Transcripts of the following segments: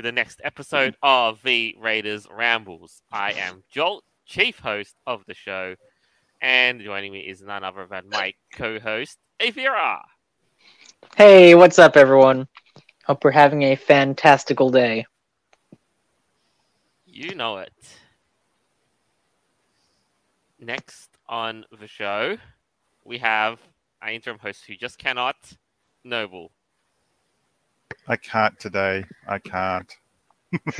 we are back with the next episode mm. of the Raiders Rambles. I am Jolt, chief host of the show, and joining me is none other than my co-host, Athira. Hey, what's up, everyone? Hope we're having a fantastical day. You know it. Next on the show, we have our interim host who just cannot, Noble. I can't today. I can't.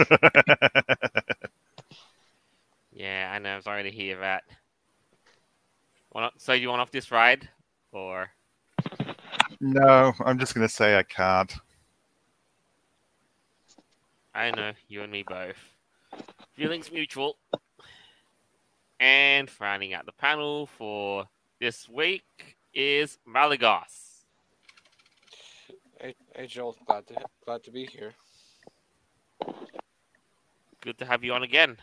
Yeah, I know. I'm sorry to hear that. So you want off this ride, or no, I'm just going to say I can't. I know you and me both. Feelings mutual. And rounding out the panel for this week is Malygos. Hey, hey Joel, glad to glad to be here. Good to have you on again.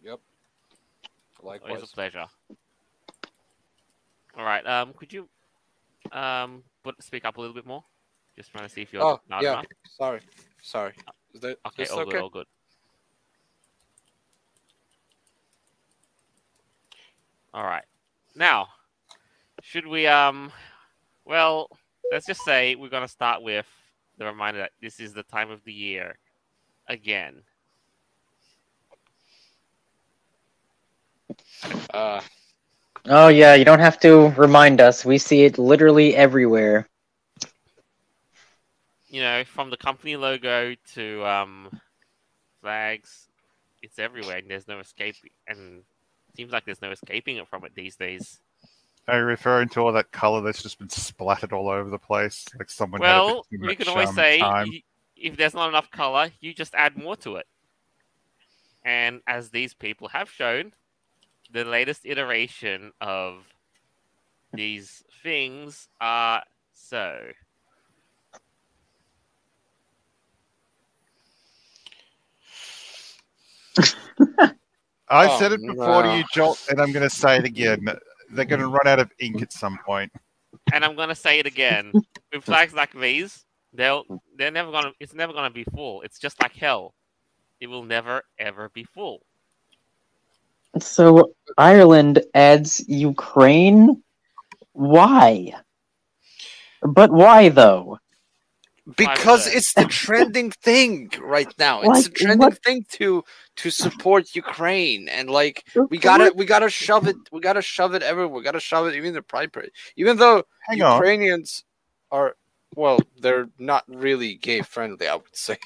Yep. Likewise. Always a pleasure. All right. Um, could you um put speak up a little bit more? Just trying to see if you're Oh, yeah. enough. Sorry. Sorry. Is that Okay, this all okay? good, all good. All right. Now, should we um well, let's just say we're going to start with the reminder that this is the time of the year again. Uh, Oh, yeah, you don't have to remind us. We see it literally everywhere. You know, from the company logo to um flags, it's everywhere and there's no escape. and seems like there's no escaping it from it these days. Are you referring to all that color that's just been splattered all over the place? Like someone had a bit Well, too we much, can always um, say y- if there's not enough color, you just add more to it. And as these people have shown, the latest iteration of these things are so. I Oh, said it before no. to you, Jolt, and I'm going to say it again. They're going to run out of ink at some point. And I'm gonna say it again. With flags like these, they'll they're never gonna it's never gonna be full. It's just like hell. It will never ever be full. So, Ireland adds Ukraine? Why? But why, though? Because it's the trending thing right now. It's Like, the trending what- thing to to support Ukraine and like we gotta we gotta shove it we gotta shove it everywhere. We gotta shove it even the pride parade. Even though Hang on. Ukrainians are well, they're not really gay friendly, I would say.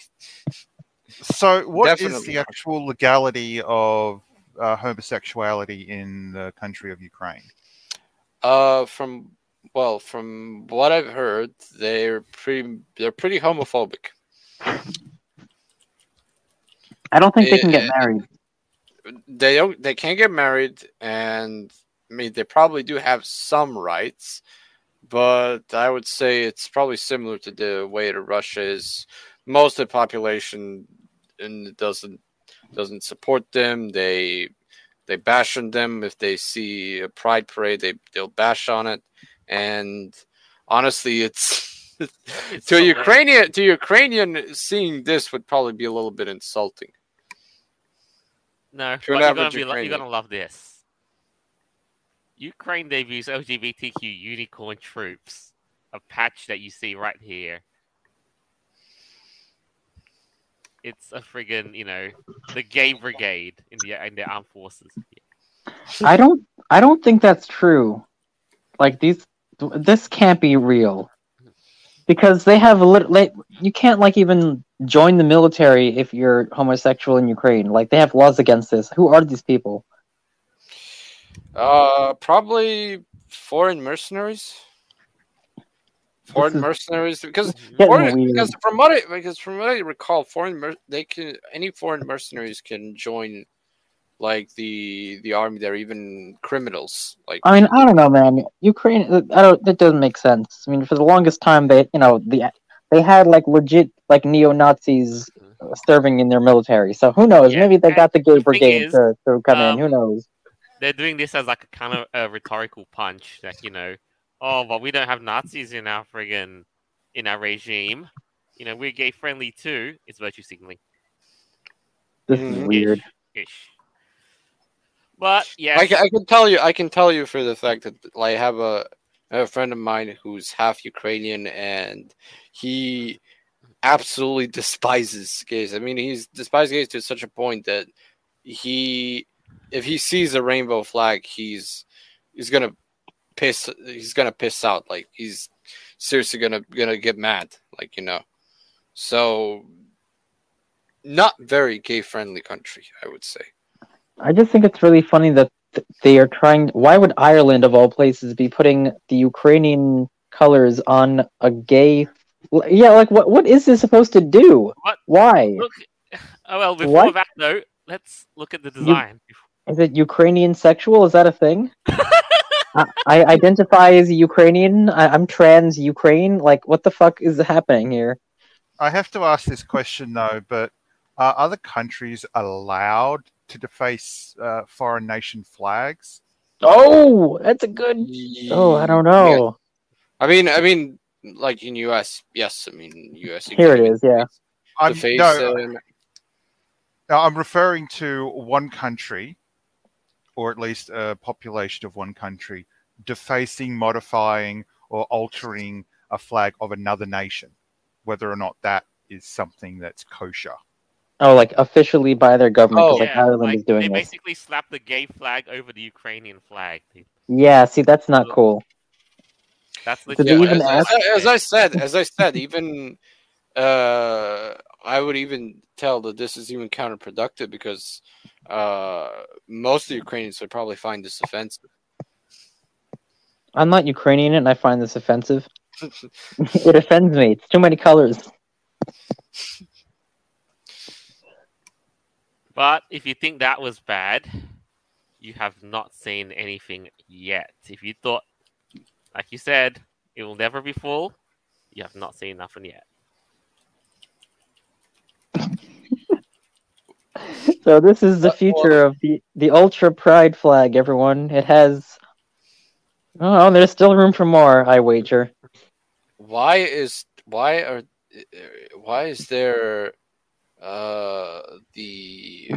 So, what is Definitely the actual legality of uh, homosexuality in the country of Ukraine? Uh, from well, from what I've heard, they're pretty they're pretty homophobic. I don't think they can get Eh, married. They don't they can't get married, and I mean they probably do have some rights, but I would say it's probably similar to the way that Russia is. Most of the population and doesn't doesn't support them. They they bash on them if they see a pride parade. They they'll bash on it, and honestly, it's. It's to a so Ukrainian, to Ukrainian, seeing this would probably be a little bit insulting. No, To but you're gonna be lo- you're gonna love this. Ukraine debuts LGBTQ unicorn troops, a patch that you see right here. It's a friggin' you know the gay brigade in the in the armed forces. I don't. I don't think that's true. Like these, this can't be real because they have a little. Like, you can't like even join the military if you're homosexual in Ukraine. Like they have laws against this. Who are these people? Uh, probably foreign mercenaries. Foreign mercenaries, because foreign, because from what I because from what I recall, foreign mer- they can any foreign mercenaries can join like the the army. They're even criminals. Like I mean, I don't know, man. Ukraine. I don't. That doesn't make sense. I mean, for the longest time, they, you know, the they had like legit like neo Nazis serving in their military. So who knows? Yeah, Maybe they got the the gay thing brigade is, to, to come um, in. Who knows? They're doing this as like a kind of a rhetorical punch, like you know, oh, but we don't have Nazis in our friggin' in our regime. You know, we're gay friendly too. It's virtue signaling This is Mhm. weird. ish. But yeah, I, I can tell you, I can tell you for the fact that like, I have a, I have a friend of mine who's half Ukrainian, and he absolutely despises gays. I mean, he's despises gays to such a point that he, if he sees a rainbow flag, he's he's gonna piss. He's gonna piss out. Like he's seriously gonna gonna get mad. Like you know, so not very gay friendly country, I would say. I just think it's really funny that th- they are trying. Why would Ireland, of all places, be putting the Ukrainian colors on a gay? Yeah, like what? What is this supposed to do? What? Why look. Oh well, before What? that though, let's look at the design. is it Ukrainian sexual? Is that a thing? I, I identify as a Ukrainian. I, I'm trans Ukraine. Like, what the fuck is happening here? I have to ask this question though, but are other countries allowed to deface uh, foreign nation flags? Oh, that's a good. Oh, I don't know. I mean, I mean, like in US, yes. I mean, US. Here it is, yeah. I'm, The face, no, um, no, I'm referring to one country, or at least a population of one country, defacing, modifying, or altering a flag of another nation, whether or not that is something that's kosher. Oh, like officially by their government, Oh, like Ireland is they this. basically slap the gay flag over the Ukrainian flag. Yeah, see, that's not cool. That's Did legit. they yeah, even as, ask- as I said, as I said, even uh, I would even tell that this is even counterproductive because uh, most of the Ukrainians would probably find this offensive. I'm not Ukrainian, and I find this offensive. it offends me. It's too many colors. But if you think that was bad, you have not seen anything yet. If you thought, like you said, it will never be full, you have not seen nothing yet. So this is the Uh, future of the the ultra pride flag. Everyone, it has. Oh, there's still room for more. I wager. Why is why are why is there uh the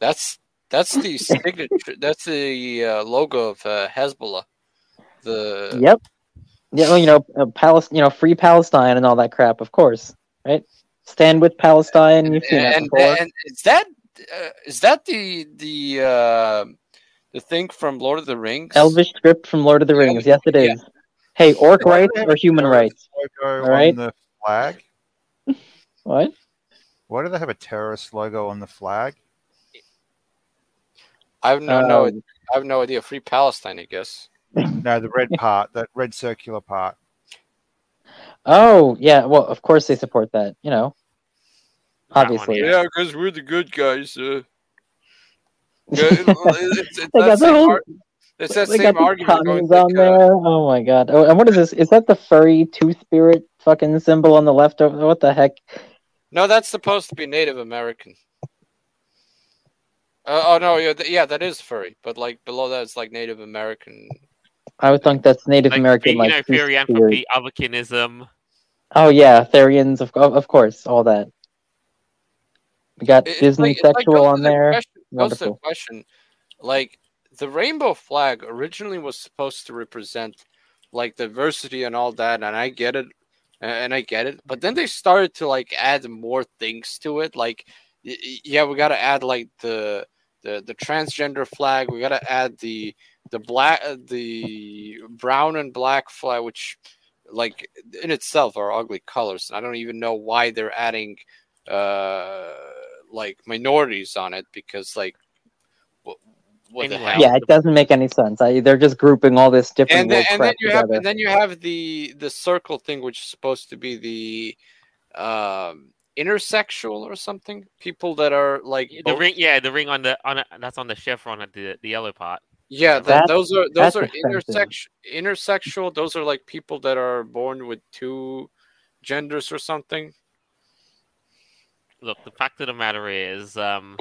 that's that's the signature that's the uh, logo of uh, Hezbollah. The Yep. Yeah, well, you know, uh, Palestine, you know, free Palestine and all that crap. Of course, right? Stand with Palestine. You've seen that and, before. and is that uh, is that the the uh, the thing from Lord of the Rings? Elvish script from Lord of the Rings. Yes, it Yeah. Hey, orc rights or human rights? Logo All right. the flag. What? Why do they have a terrorist logo on the flag? I have no, no Um, I have no idea. Free Palestine, I guess. No, the red part, that red circular part. Oh, yeah. Well, of course they support that. You know, That one, obviously. Yeah. because we're the good guys. Uh, yeah, it- it's, it's that same whole- ar- it's that same argument going commies on like, uh, there. Oh my god! Oh, and what is this? Is that the furry two spirit fucking symbol on the left? Over what the heck? No, that's supposed to be Native American. Uh, oh no, yeah, th- yeah, that is furry, but like below that, it's like Native American. I would think that's Native Like, American, you like know, two-spirit. Therianthropy, Otherkinism. Oh yeah, Therians, of of of course, all that. We got It- it's Disney like- it's like sexual on the there. question- the Wonderful. question, like the rainbow flag originally was supposed to represent like diversity and all that, and I get it, and I get it, but then they started to like add more things to it, like yeah, we got to add like the the the transgender flag, we got to add the the black the brown and black flag, which like in itself are ugly colors. And I don't even know why they're adding uh like minorities on it because like Anyway. hell? Yeah, it doesn't make any sense. I, they're just grouping all this different and then, woke and crap then you have and then you have the the circle thing which is supposed to be the um intersexual or something people that are like The both- ring, yeah, the ring on the on a, that's on the chevron at the the yellow part. yeah th- That's- those are those are offensive. intersex intersexual those are like people that are born with two genders or something Look, the fact of the matter is, um,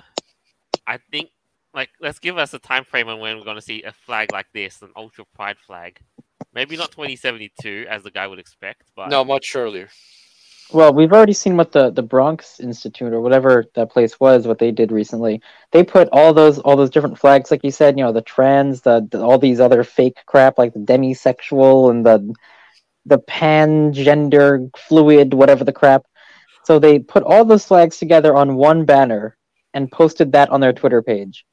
I think like let's give us a time frame on when we're going to see a flag like this, an ultra pride flag. Maybe not 2072 as the guy would expect, but No, much earlier. Well, we've already seen what the, the Bronx Institute or whatever that place was, what they did recently. They put all those all those different flags, like you said, you know, the trans, the, the all these other fake crap, like the demisexual and the the pan gender fluid, whatever the crap. So they put all those flags together on one banner and posted that on their Twitter page,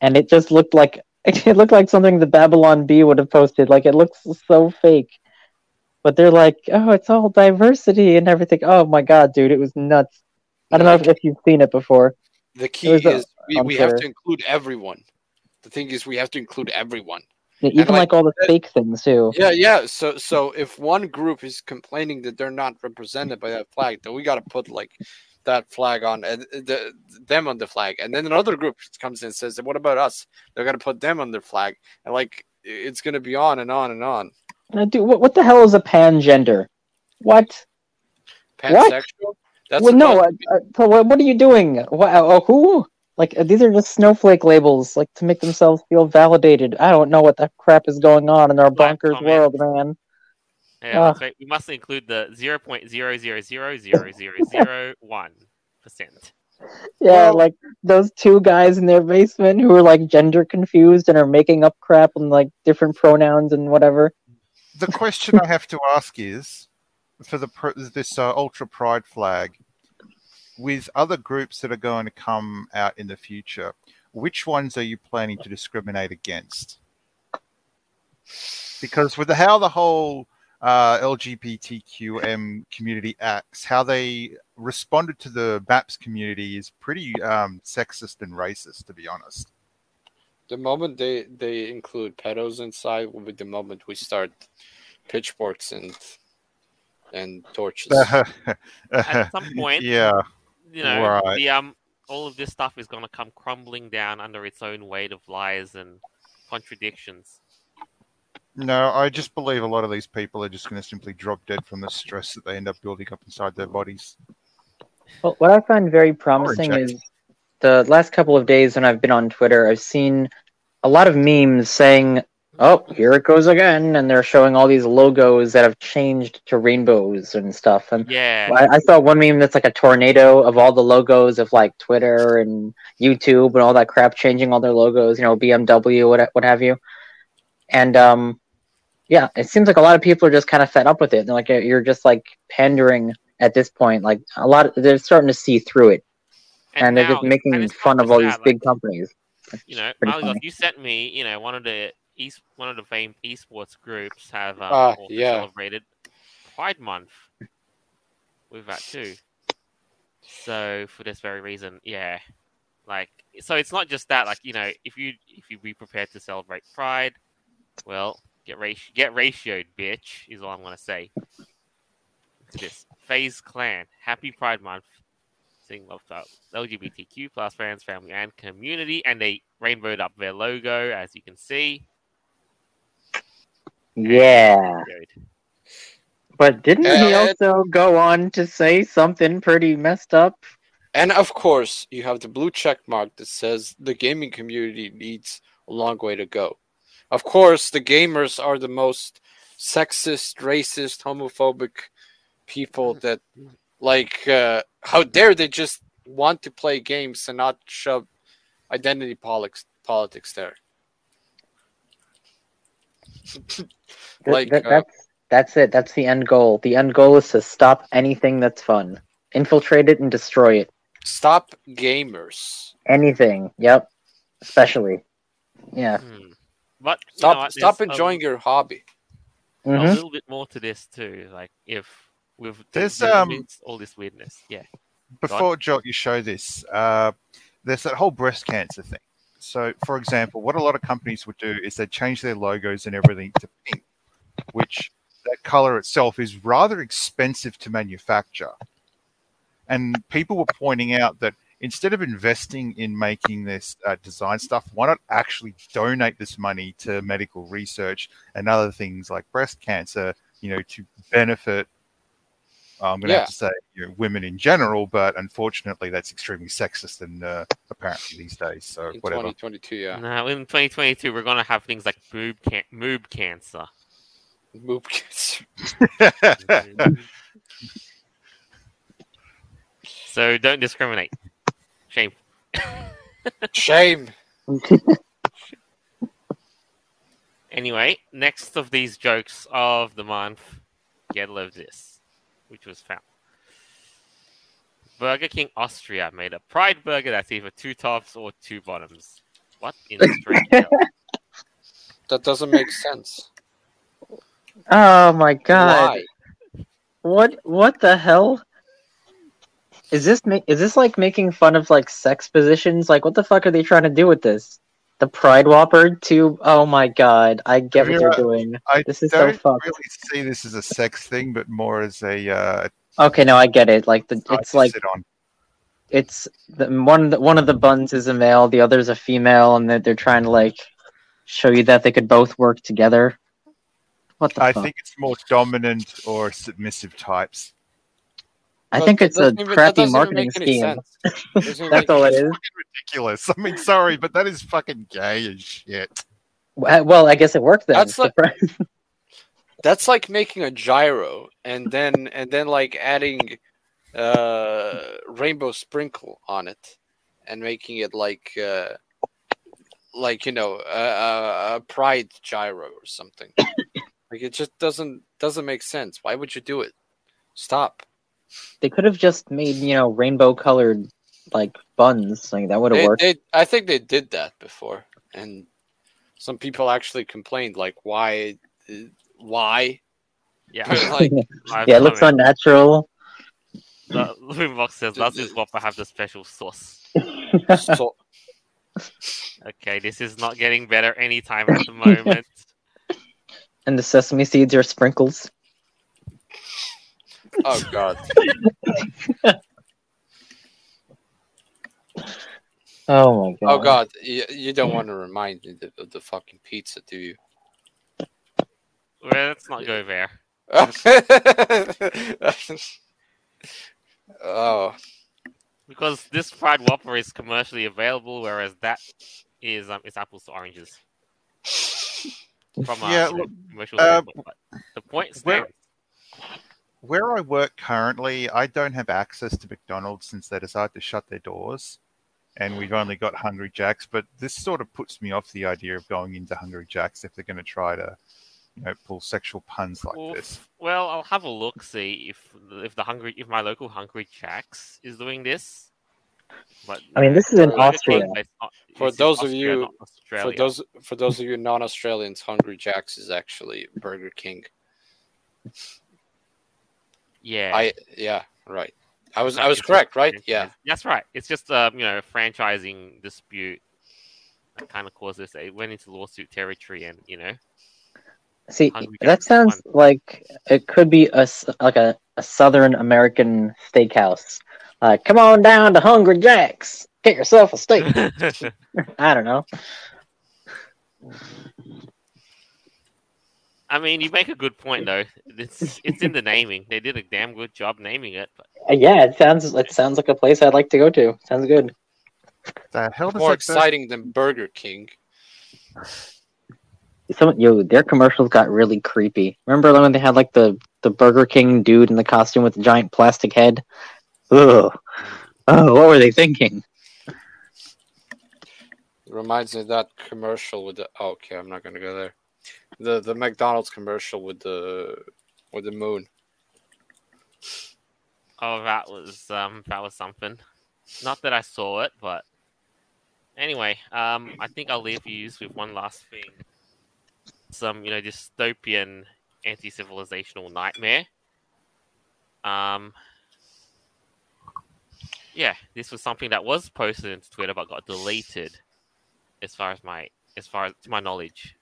and it just looked like it looked like something the Babylon Bee would have posted. Like it looks so fake but they're like, oh, it's all diversity and everything. Oh my god, dude, it was nuts. I don't know if, if you've seen it before. The key There's a- is we, we have to include everyone. The thing is, we have to include everyone. Yeah, Even like- like all the fake things too. Yeah, yeah. So, so if one group is complaining that they're not represented by that flag, then we got to put like that flag on and the, them on the flag, and then another group comes in and says, "What about us?" They're gonna put them on their flag, and like it's gonna be on and on and on. Now, dude, what, what the hell is a pangender? What? What? Pansexual. That's well, no. Uh, uh, what, what are you doing? What? Uh, who? Like uh, these are just snowflake labels, like to make themselves feel validated. I don't know what the crap is going on in our Black bonkers comment. world, man. Yeah, Ah. that's right. we must include the 0.000001 percent. Yeah, Well- like those two guys in their basement who are like gender confused and are making up crap and like different pronouns and whatever. the question I have to ask is for the this uh, ultra pride flag with other groups that are going to come out in the future. Which ones are you planning to discriminate against? Because with the, how the whole uh, LGBTQM community acts, how they responded to the MAPS community is pretty um, sexist and racist, to be honest. the moment they they include pedos inside will be the moment we start pitchforks and and torches. At some point, yeah. you know, Right. the um, all of this stuff is going to come crumbling down under its own weight of lies and contradictions. No, I just believe a lot of these people are just going to simply drop dead from the stress that they end up building up inside their bodies. Well, what I find very promising is the last couple of days when I've been on Twitter, I've seen a lot of memes saying, "Oh, here it goes again," and they're showing all these logos that have changed to rainbows and stuff. And Yeah, I, I saw one meme that's like a tornado of all the logos of like Twitter and YouTube and all that crap changing all their logos. You know, BMW, what what have you. And um, yeah, it seems like a lot of people are just kind of fed up with it. They're like, you're just like pandering at this point. Like a lot, of, they're starting to see through it, and, they're just making and it's fun of all these that, big like, companies. you know, pretty you sent me, you know, one of the east, one of the famed esports groups have um, also yeah. celebrated Pride Month with that too. So for this very reason, yeah, like so it's not just that, like you know, if you if you be prepared to celebrate Pride, well, get ratio, get ratioed, bitch, is all I'm gonna say. To this FaZe Clan, Happy Pride Month. Sing love to LGBTQ plus fans, family, and community, and they rainbowed up their logo, as you can see. Yeah, but didn't he also go on to say something pretty messed up? And of course, you have the blue check mark that says the gaming community needs a long way to go. Of course, the gamers are the most sexist, racist, homophobic people that, like, uh, how dare they just want to play games and not shove identity politics politics there. Like, that- uh, that's that's it. That's the end goal. The end goal is to stop anything that's fun, infiltrate it, and destroy it. Stop gamers. Anything. Yep. Especially. Yeah. Hmm. But Stop know stop there's a- enjoying your hobby. a hmm little bit more to this too. Like if with There's, the- um, all this weirdness, yeah. Before Jock, you show this, uh, there's that whole breast cancer thing. So, for example, what a lot of companies would do is they change their logos and everything to pink, which that color itself is rather expensive to manufacture. And people were pointing out that instead of investing in making this uh, design stuff, why not actually donate this money to medical research and other things like breast cancer, you know, to benefit I'm going to Yeah. have to say you know, women in general, but unfortunately, that's extremely sexist and uh, apparently these days. So In whatever. 2022, yeah. Now in 2022, we're gonna have things like boob can- moob cancer. Moop kids. so don't discriminate. Shame. Shame. Anyway, next of these jokes of the month, get love this, which was found. Burger King Austria made a Pride burger that's either two tops or two bottoms. What in the strange? That doesn't make sense. Oh my god! Why? What? What the hell? Is this ma- is this like making fun of like sex positions? Like, what the fuck are they trying to do with this? The Pride Whopper too? Oh my god! I get what you're doing. I This is so don't fucked. really see this as a sex thing, but more as a uh, Okay, no, I get it. Like the, it's like it's the, one of the, one of the buns is a male, the other is a female, and they're, they're trying to like show you that they could both work together. What the I fuck? think it's more dominant or submissive types. I think it's a even- crappy marketing scheme. sense. Doesn't even That's all it is. Ridiculous. I mean, sorry, but that is fucking gay as shit. Well, I guess it worked then. That's like- That's like making a gyro and then and then like adding uh rainbow sprinkle on it and making it like uh like you know a, a, a pride gyro or something. like it just doesn't doesn't make sense. Why would you do it? Stop. They could have just made you know rainbow colored like buns. Like that would have worked. they, I think they did that before, and some people actually complained like why why Yeah. like yeah, it looks commented. unnatural. The Boombox says, "Does what I have the special sauce?" so, Okay, this is not getting better anytime at the moment. and the sesame seeds are sprinkles. Oh god. Oh my god. Oh god, you, you don't want to remind me of the, of the fucking pizza, do you? well, let's not go there. oh, Because this fried Whopper is commercially available, whereas that is um, it's apples to oranges. From uh, Yeah, you know, look, commercial uh, the point where- stands. Where I work currently, I don't have access to McDonald's since they decided to shut their doors. And we've only got Hungry Jacks, but this sort of puts me off the idea of going into Hungry Jacks if they're going to try to, you know, pull sexual puns like Oof. this. Well, I'll have a look, see if if the hungry if my local Hungry Jacks is doing this. But I mean, this is in Burger Austria. not- For it's in those of you- not for those for those of you non-Australians, Hungry Jack's is actually Burger King. Yeah, I yeah, right. I was Like, I was correct, just right? franchise- Yeah. that's right. It's just um, you know, a franchising dispute that kind of caused this. It went into lawsuit territory, and you know, See, that Jack's is sounds like it could be a s- like a, a Southern American steakhouse. Like, come on down to Hungry Jack's, get yourself a steak. I don't know. I mean, you make a good point though. It's it's in the naming. They did a damn good job naming it. But Uh, Yeah, it sounds it sounds like a place I'd like to go to. Sounds good. The hell does More that exciting than Burger King. Some yo, their commercials got really creepy. Remember when they had like the the Burger King dude in the costume with the giant plastic head? Ugh. Oh, what were they thinking? Reminds me of that commercial with the. Oh, okay, I'm not gonna go there. The the McDonald's commercial with the with the moon. oh, that was um, that was something. Not that I saw it, but anyway, um, I think I'll leave you with one last thing. Some you know dystopian anti-civilizational nightmare. Um, yeah, this was something that was posted into Twitter but got deleted, as far as my as far as to my knowledge.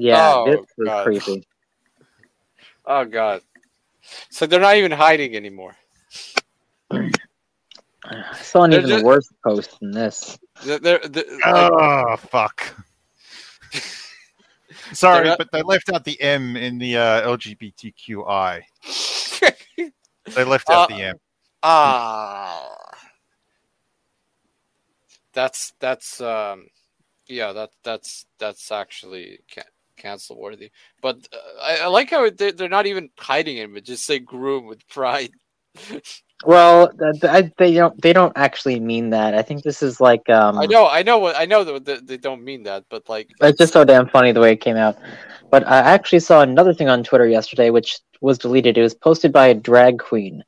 Yeah, Oh, this was God. creepy. Oh god. So they're not even hiding anymore. I saw an They're even just- worse post than this. They're, they're, they're- like, Oh fuck! Sorry, not- but they left out the M in the uh, LGBTQI. They left out Uh, the M. ah. That's that's um yeah, that that's that's actually can- cancel worthy. But uh, I, I like how they, they're not even hiding it, but just say groom with pride. Well, th- th- they don't. They don't actually mean that. I think this is like. Um, I know, I know what I know that they, don't mean that, but like It's just so damn funny the way it came out. But I actually saw another thing on Twitter yesterday, which was deleted. It was posted by a drag queen,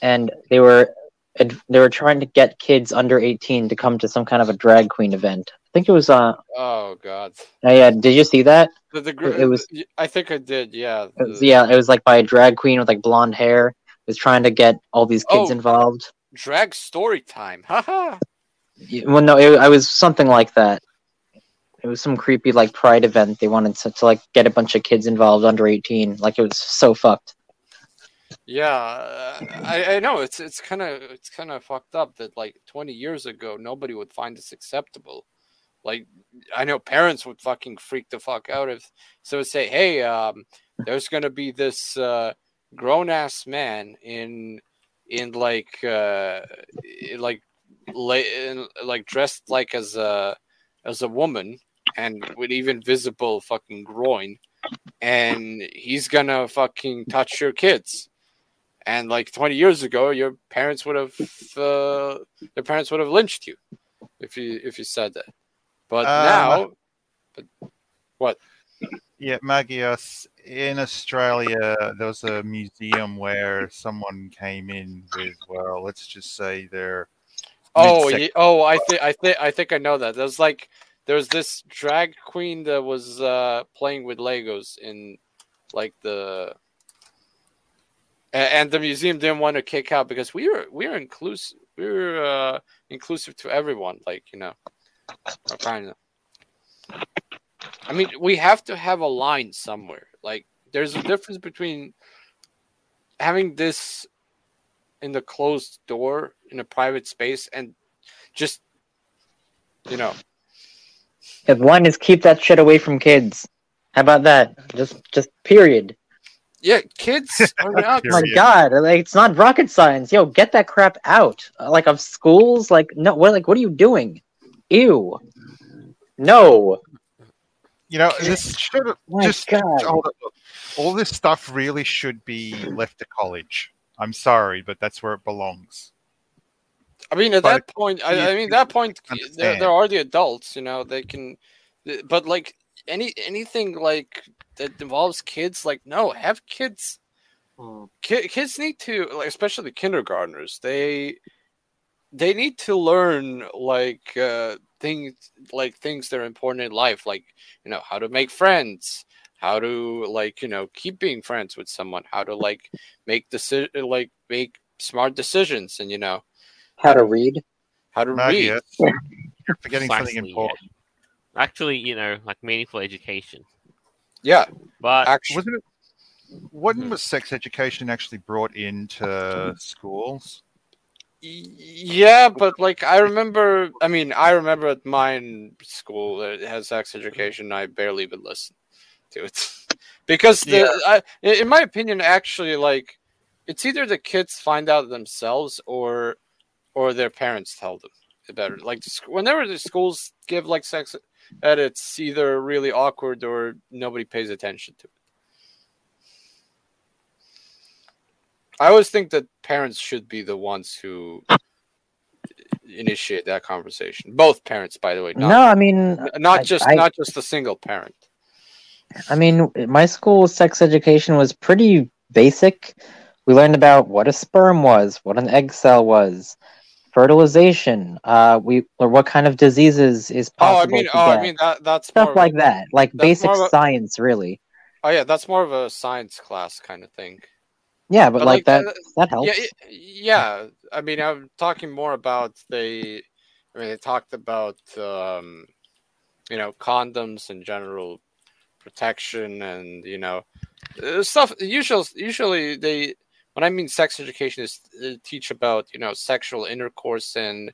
and they were they were trying to get kids under eighteen to come to some kind of a drag queen event. I think it was. Uh, oh god, uh, yeah. Did you see that? the, the gr- It was- I think I did, yeah. It was, yeah, it was like by a drag queen with like blonde hair. It was trying to get all these kids Oh. involved. Drag story time, haha. Well, no, it, I was something like that. It was some creepy like pride event. They wanted to, to like get a bunch of kids involved under eighteen. Like it was so fucked. Yeah, uh, I, I know it's it's kind of it's kind of fucked up that like 20 years ago nobody would find this acceptable. Like I know parents would fucking freak the fuck out if so say, "Hey, um, there's gonna be this uh, grown ass man in in like uh, like in, like dressed like as a as a woman and with even visible fucking groin, and he's gonna fucking touch your kids." and like 20 years ago your parents would have uh, their parents would have lynched you if you if you said that but Um, now Yeah, Magios, in Australia, there was a museum where someone came in with, well, let's just say they're. oh mid-sex- oh i think i think i think i know that there's like there's this drag queen that was uh playing with legos in like the and the museum didn't want to kick out because we were we were inclusive we were uh inclusive to everyone like you know kind of i mean we have to have a line somewhere like there's a difference between having this in the closed door in a private space and just you know If one is keep that shit away from kids. How about that? Just, just period. yeah kids are not Oh my god, like it's not rocket science. Yo, get that crap out. Uh, Like of schools. Like no, what? Like what are you doing? Ew. No. You know, this should My just. God. hold. All this stuff really should be left to college. I'm sorry, but that's where it belongs. i mean at But that point i, I mean that point there, understand. there are the adults you know they can but like any anything like that involves kids like no have kids hmm. ki- kids need to like especially the kindergartners they they need to learn like uh things like things that are important in life like you know how to make friends how to like you know keep being friends with someone how to like make decision like make smart decisions and you know How to read? how to read Magios, you're forgetting something important. yeah. Actually, you know, like meaningful education. yeah But actually Wasn't it? When was sex education actually brought into schools? Yeah, but like I remember, I mean, I remember at mine school that it has sex education. I barely even listened to it because the, Yeah. I, in my opinion, actually, like it's either the kids find out themselves or or their parents tell them better. Like whenever the schools give like sex ed, it's either really awkward or nobody pays attention to it. I always think that parents should be the ones who initiate that conversation. Both parents, by the way, not, no, I mean, not I- just I- not just a single parent. I mean, my school sex education was pretty basic. We learned about what a sperm was, what an egg cell was, fertilization. Uh, we or what kind of diseases is possible. Oh, I mean, oh. I mean that that's stuff of a- like that, like basic a- science, really. oh yeah, that's more of a science class kind of thing. Yeah, but, But, like, like, that, uh, that helps. Yeah, yeah. I mean, I'm talking more about they. I mean, they talked about um, you know condoms and general protection, and you know uh, stuff. Usually, usually they. When I mean sex education, is teach about you know sexual intercourse and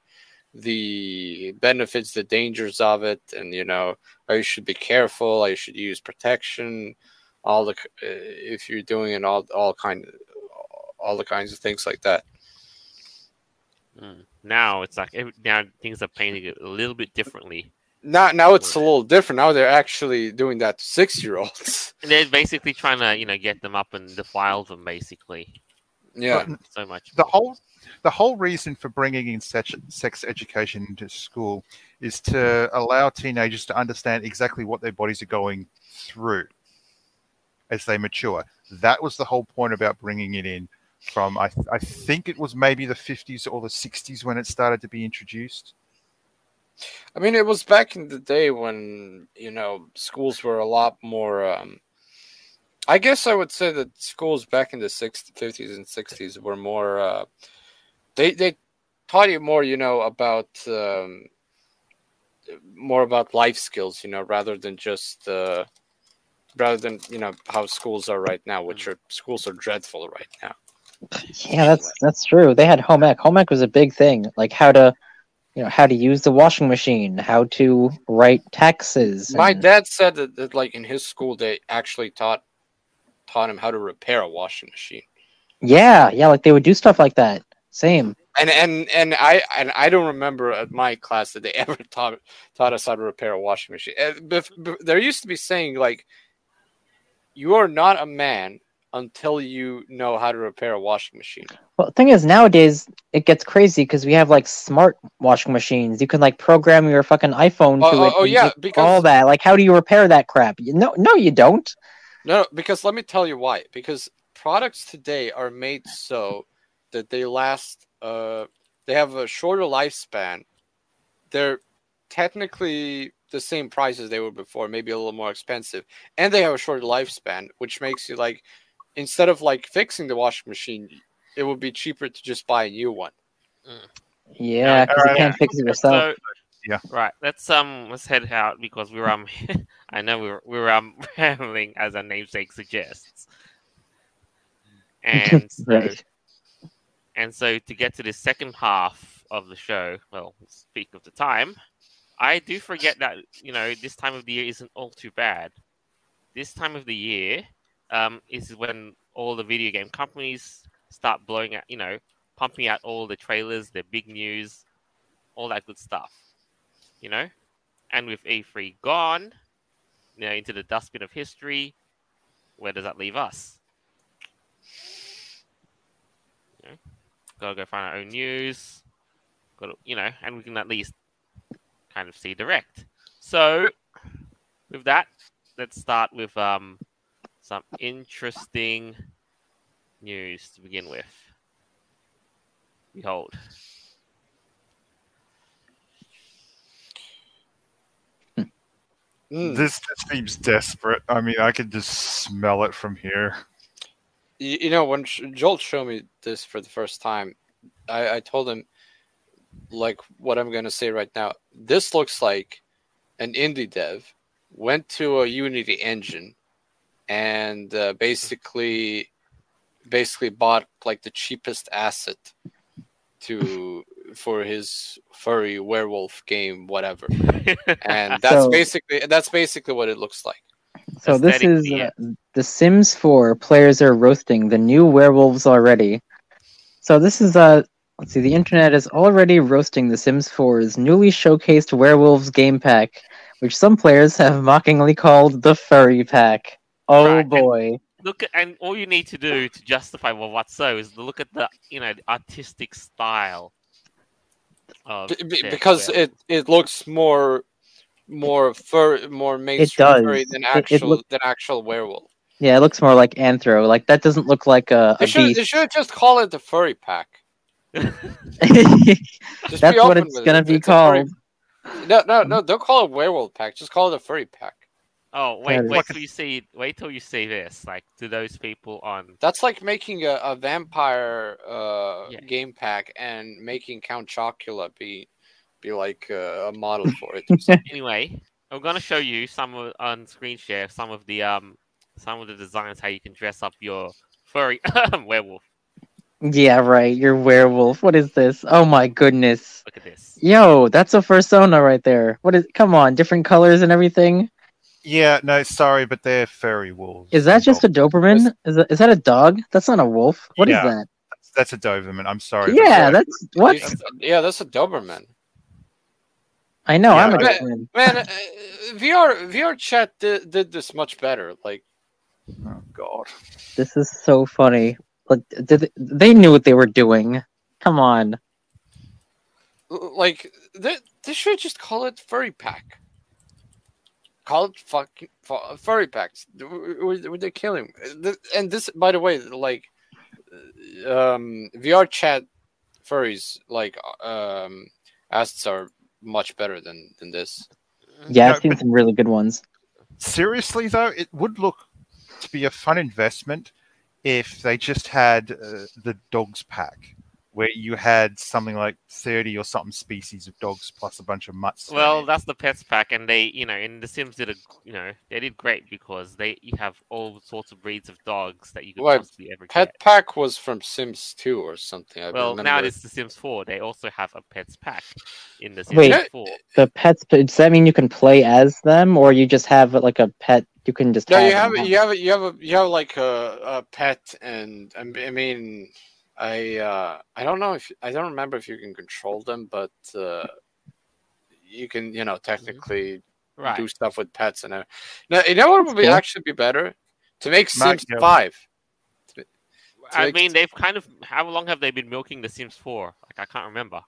the benefits, the dangers of it, and you know you should be careful, you should use protection, all the uh, if you're doing it all all kind all the kinds of things like that. mm, now it's like now things are painted a little bit differently. Now, now it's a little different. Now they're actually doing that to six-year-olds. They're basically trying to, you know, get them up and defile them, basically. Yeah, But So much. the more. whole the whole reason for bringing in sex, sex education into school is to allow teenagers to understand exactly what their bodies are going through as they mature. That was the whole point about bringing it in from I, I think it was maybe the 50s or the 60s when it started to be introduced. I mean, it was back in the day when you know schools were a lot more. Um, I guess I would say that schools back in the 60s, 50s, and 60s were more. Uh, they they taught you more, you know, about um, more about life skills, you know, rather than just uh, rather than you know how schools are right now, which mm. are schools are dreadful right now. Yeah, that's that's true. They had home ec. Home ec was a big thing, like how to, you know, how to use the washing machine, how to write taxes. My and- dad said that, that like in his school they actually taught taught him how to repair a washing machine. yeah, yeah, like they would do stuff like that. Same. And and and I and I don't remember at my class that they ever taught taught us how to repair a washing machine. Bef- bef- There used to be saying like, "You are not a man until you know how to repair a washing machine." Well, the thing is, nowadays it gets crazy because we have like smart washing machines. You can like program your fucking iPhone Oh, to oh, it. oh, yeah, because- all that. Like, how do you repair that crap? You, no, no, you don't. No, because let me tell you why. Because products today are made so that they last. Uh, they have a shorter lifespan. They're technically the same price as they were before, maybe a little more expensive, and they have a shorter lifespan, which makes you like instead of like fixing the washing machine, it would be cheaper to just buy a new one. Yeah, because you can't fix it yourself. So, Yeah. Right. Let's um let's head out because we're um I know we're we're um rambling as our namesake suggests. And so, Right. and so to get to the second half of the show, well, speak of the time, I do forget that you know this time of the year isn't all too bad. This time of the year um, is when all the video game companies start blowing out, you know, pumping out all the trailers, the big news, all that good stuff, you know. And with E3 gone, you know, into the dustbin of history, where does that leave us? You know, gotta go find our own news. Got to, you know, and we can at least kind of see direct. So, with that, let's start with um some interesting news to begin with. Behold. Mm. This just seems desperate. I mean, I can just smell it from here. You, you know, when Sh- Joel showed me this for the first time, I, I told him, like, what I'm going to say right now. This looks like an indie dev went to a Unity engine and uh, basically basically bought like the cheapest asset to for his furry werewolf game whatever and that's So- basically that's basically what it looks like So this is Aesthetically, uh, The Sims 4. Players are roasting the new werewolves already. So this is uh let's see. The internet is already roasting The Sims 4's newly showcased werewolves game pack, which some players have mockingly called the furry pack. Oh Right, and- boy! look at and all you need to do to justify well what's so is to look at the you know the artistic style of B- b- because werewolf. it it looks more more fur more mainstream does. furry than It- it actual look- than actual werewolf. Yeah, it looks more like Anthro. Like that doesn't look like a, They a should they should just call it the furry pack. Just That's what it's gonna It's- be it's a furry- called. No, no, no! Don't call it werewolf pack. Just call it a furry pack. oh wait wait till you see wait till you see this like to those people on That's like making a, a vampire uh, Yeah. game pack and making Count Chocula be be like uh, a model for it. anyway i'm going to show you some of, on screen share some of the um some of the designs how you can dress up your furry werewolf Yeah, right. Your werewolf. What is this? Oh my goodness. look at this Yo, that's a persona right there. What is? Come on, different colors and everything. Yeah, no, sorry, but they're furry wolves. Is that just a Doberman? Is that is that a dog? That's not a wolf. What is Yeah. that? That's a Doberman. I'm sorry. but Yeah, yeah. that's what. yeah, that's a Doberman. I know. Yeah, I'm a I- fan. Man, uh, VR VR chat did, did this much better. Like, Oh God. This is so funny. Like, did they, they knew what they were doing? Come on. like they, they should just call it furry pack. Call it fucking fu- furry packs. Were, were they killing? And this, by the way, like um, VR chat furries, like um, assets are much better than than this. Yeah, No, I've seen but- some really good ones. Seriously though, it would look to be a fun investment if they just had uh, the dogs pack, where you had something like thirty or something species of dogs plus a bunch of mutts. Well, in. that's the pets pack, and they, you know, in The Sims did a, you know, they did great because they you have all sorts of breeds of dogs that you could Well, possibly ever Pet get. pack was from Sims 2 or something. I Well, remember. now it's The Sims 4. They also have a pets pack in The Sims Wait. 4. The pets. Does that mean you can play as them, or you just have like a pet? You can just. No, you have have them? you have you have a you have like a, a pet, and I mean, I uh, I don't know if I don't remember if you can control them, but uh, you can you know technically Right. do stuff with pets and. Uh, now you know what would be cool. actually be better to make Sims yeah. Five. I make- mean, they've kind of. How long have they been milking The Sims 4? Like, I can't remember. I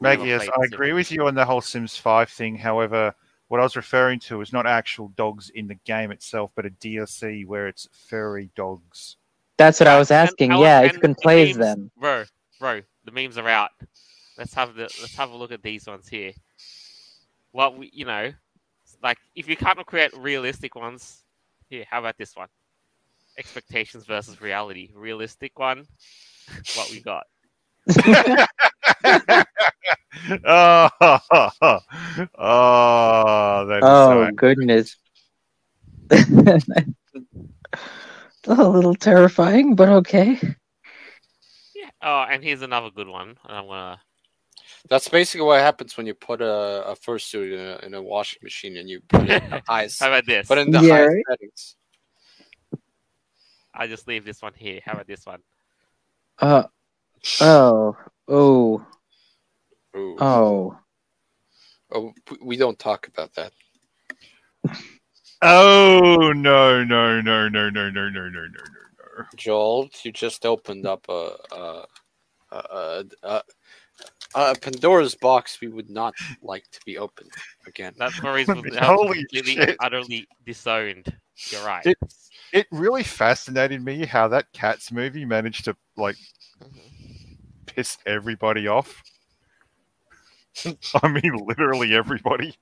Maggie, yes, I The Sims. agree with you on the whole Sims 5 thing. However, what I was referring to is not actual dogs in the game itself, but a DLC where it's furry dogs. That's what I was asking. and- yeah, if and you can the play as them. Bro, bro, the memes are out. Let's have the let's have a look at these ones here. Well, we, you know, like if you can't create realistic ones, here, how about this one? Expectations versus reality. Realistic one. What we got? oh, oh, that is Oh so goodness. a little terrifying, but okay. Yeah. Oh, and here's another good one. I'm gonna. That's basically what happens when you put a, a fursuit in a, in a washing machine and you put it in the highest, How about this? put in the Yeah, highest right? settings. I'll just leave this one here. How about this one? Uh oh. Oh. Ooh. Oh. Oh, we- we don't talk about that. Oh no no no no no no no no no no no. Joel, you just opened up a a, a, a, a, a Pandora's box we would not like to be opened again. That's where he's completely Holy shit. utterly disowned. You're right. It- It really fascinated me how that Cats movie managed to like piss everybody off. I mean, literally everybody.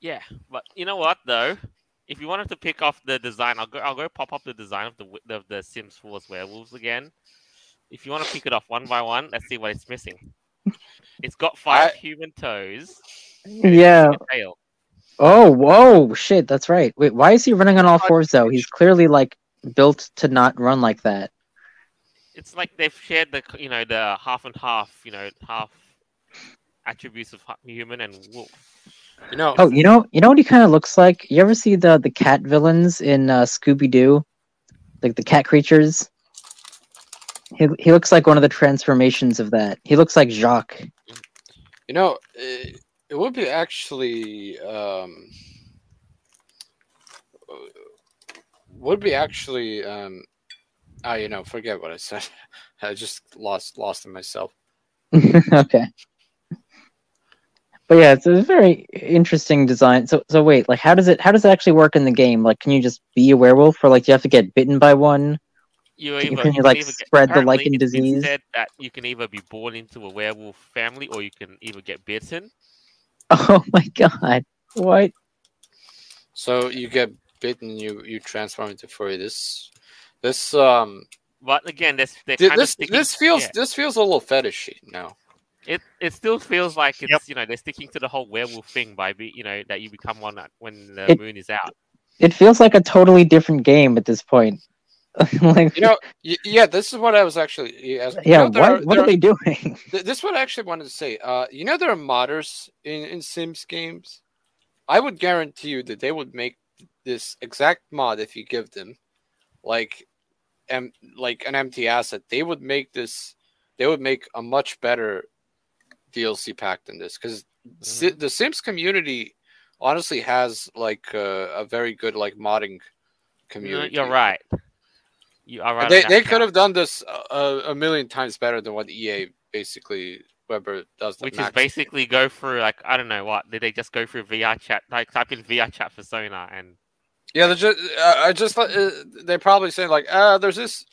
Yeah, but you know what though? If you wanted to pick off the design, I'll go. I'll go pop up the design of the wi- of the Sims 4's werewolves again. If you want to pick it off one by one, let's see what it's missing. It's got five I- human toes. Yeah. tail. Oh, whoa, shit, that's right. Wait, why is he running on all oh, fours though? He's clearly like built to not run like that. It's like they've shared the you know the half and half you know half attributes of human and wolf. You know, Oh, you know, you know what he kind of looks like. You ever see the the cat villains in uh, Scooby Doo, like the cat creatures? He he looks like one of the transformations of that. He looks like Jacques. you know, it, it would be actually um, would be actually um, ah, you know, forget what I said. I just lost lost in myself. okay. But yeah, it's a very interesting design. So so wait, like how does it how does it actually work in the game? Like can you just be a werewolf or like do you have to get bitten by one? You, Can- either, can you, can like, either get- spread the apparently lycan disease? said that you can either be born into a werewolf family or you can either get bitten. Oh my god. What? So you get bitten, you you transform into furry. This this um But again, this they kind this of sticking, this feels yeah. this feels a little fetishy now. it it still feels like it's Yep. you know they're sticking to the whole werewolf thing by be you know that you become one when the It- moon is out. It feels like a totally different game at this point. like You know, yeah, this is what I was actually asking. You yeah, know, what are- what there are they doing? This is what I actually wanted to say. Uh, you know there are modders in, in Sims games. I would guarantee you that they would make this exact mod if you give them, like, em- like an empty asset. They would make this. They would make a much better DLC pack than this because Mhm. the Sims community honestly has like uh, a very good like modding community. You're right. You are right. They they could have done this uh, a million times better than what EA basically Weber does. which is basically go through like I don't know what did they just go through VR chat like type in VR chat persona and Yeah, just, I just thought, uh, they probably saying like, uh, there's this.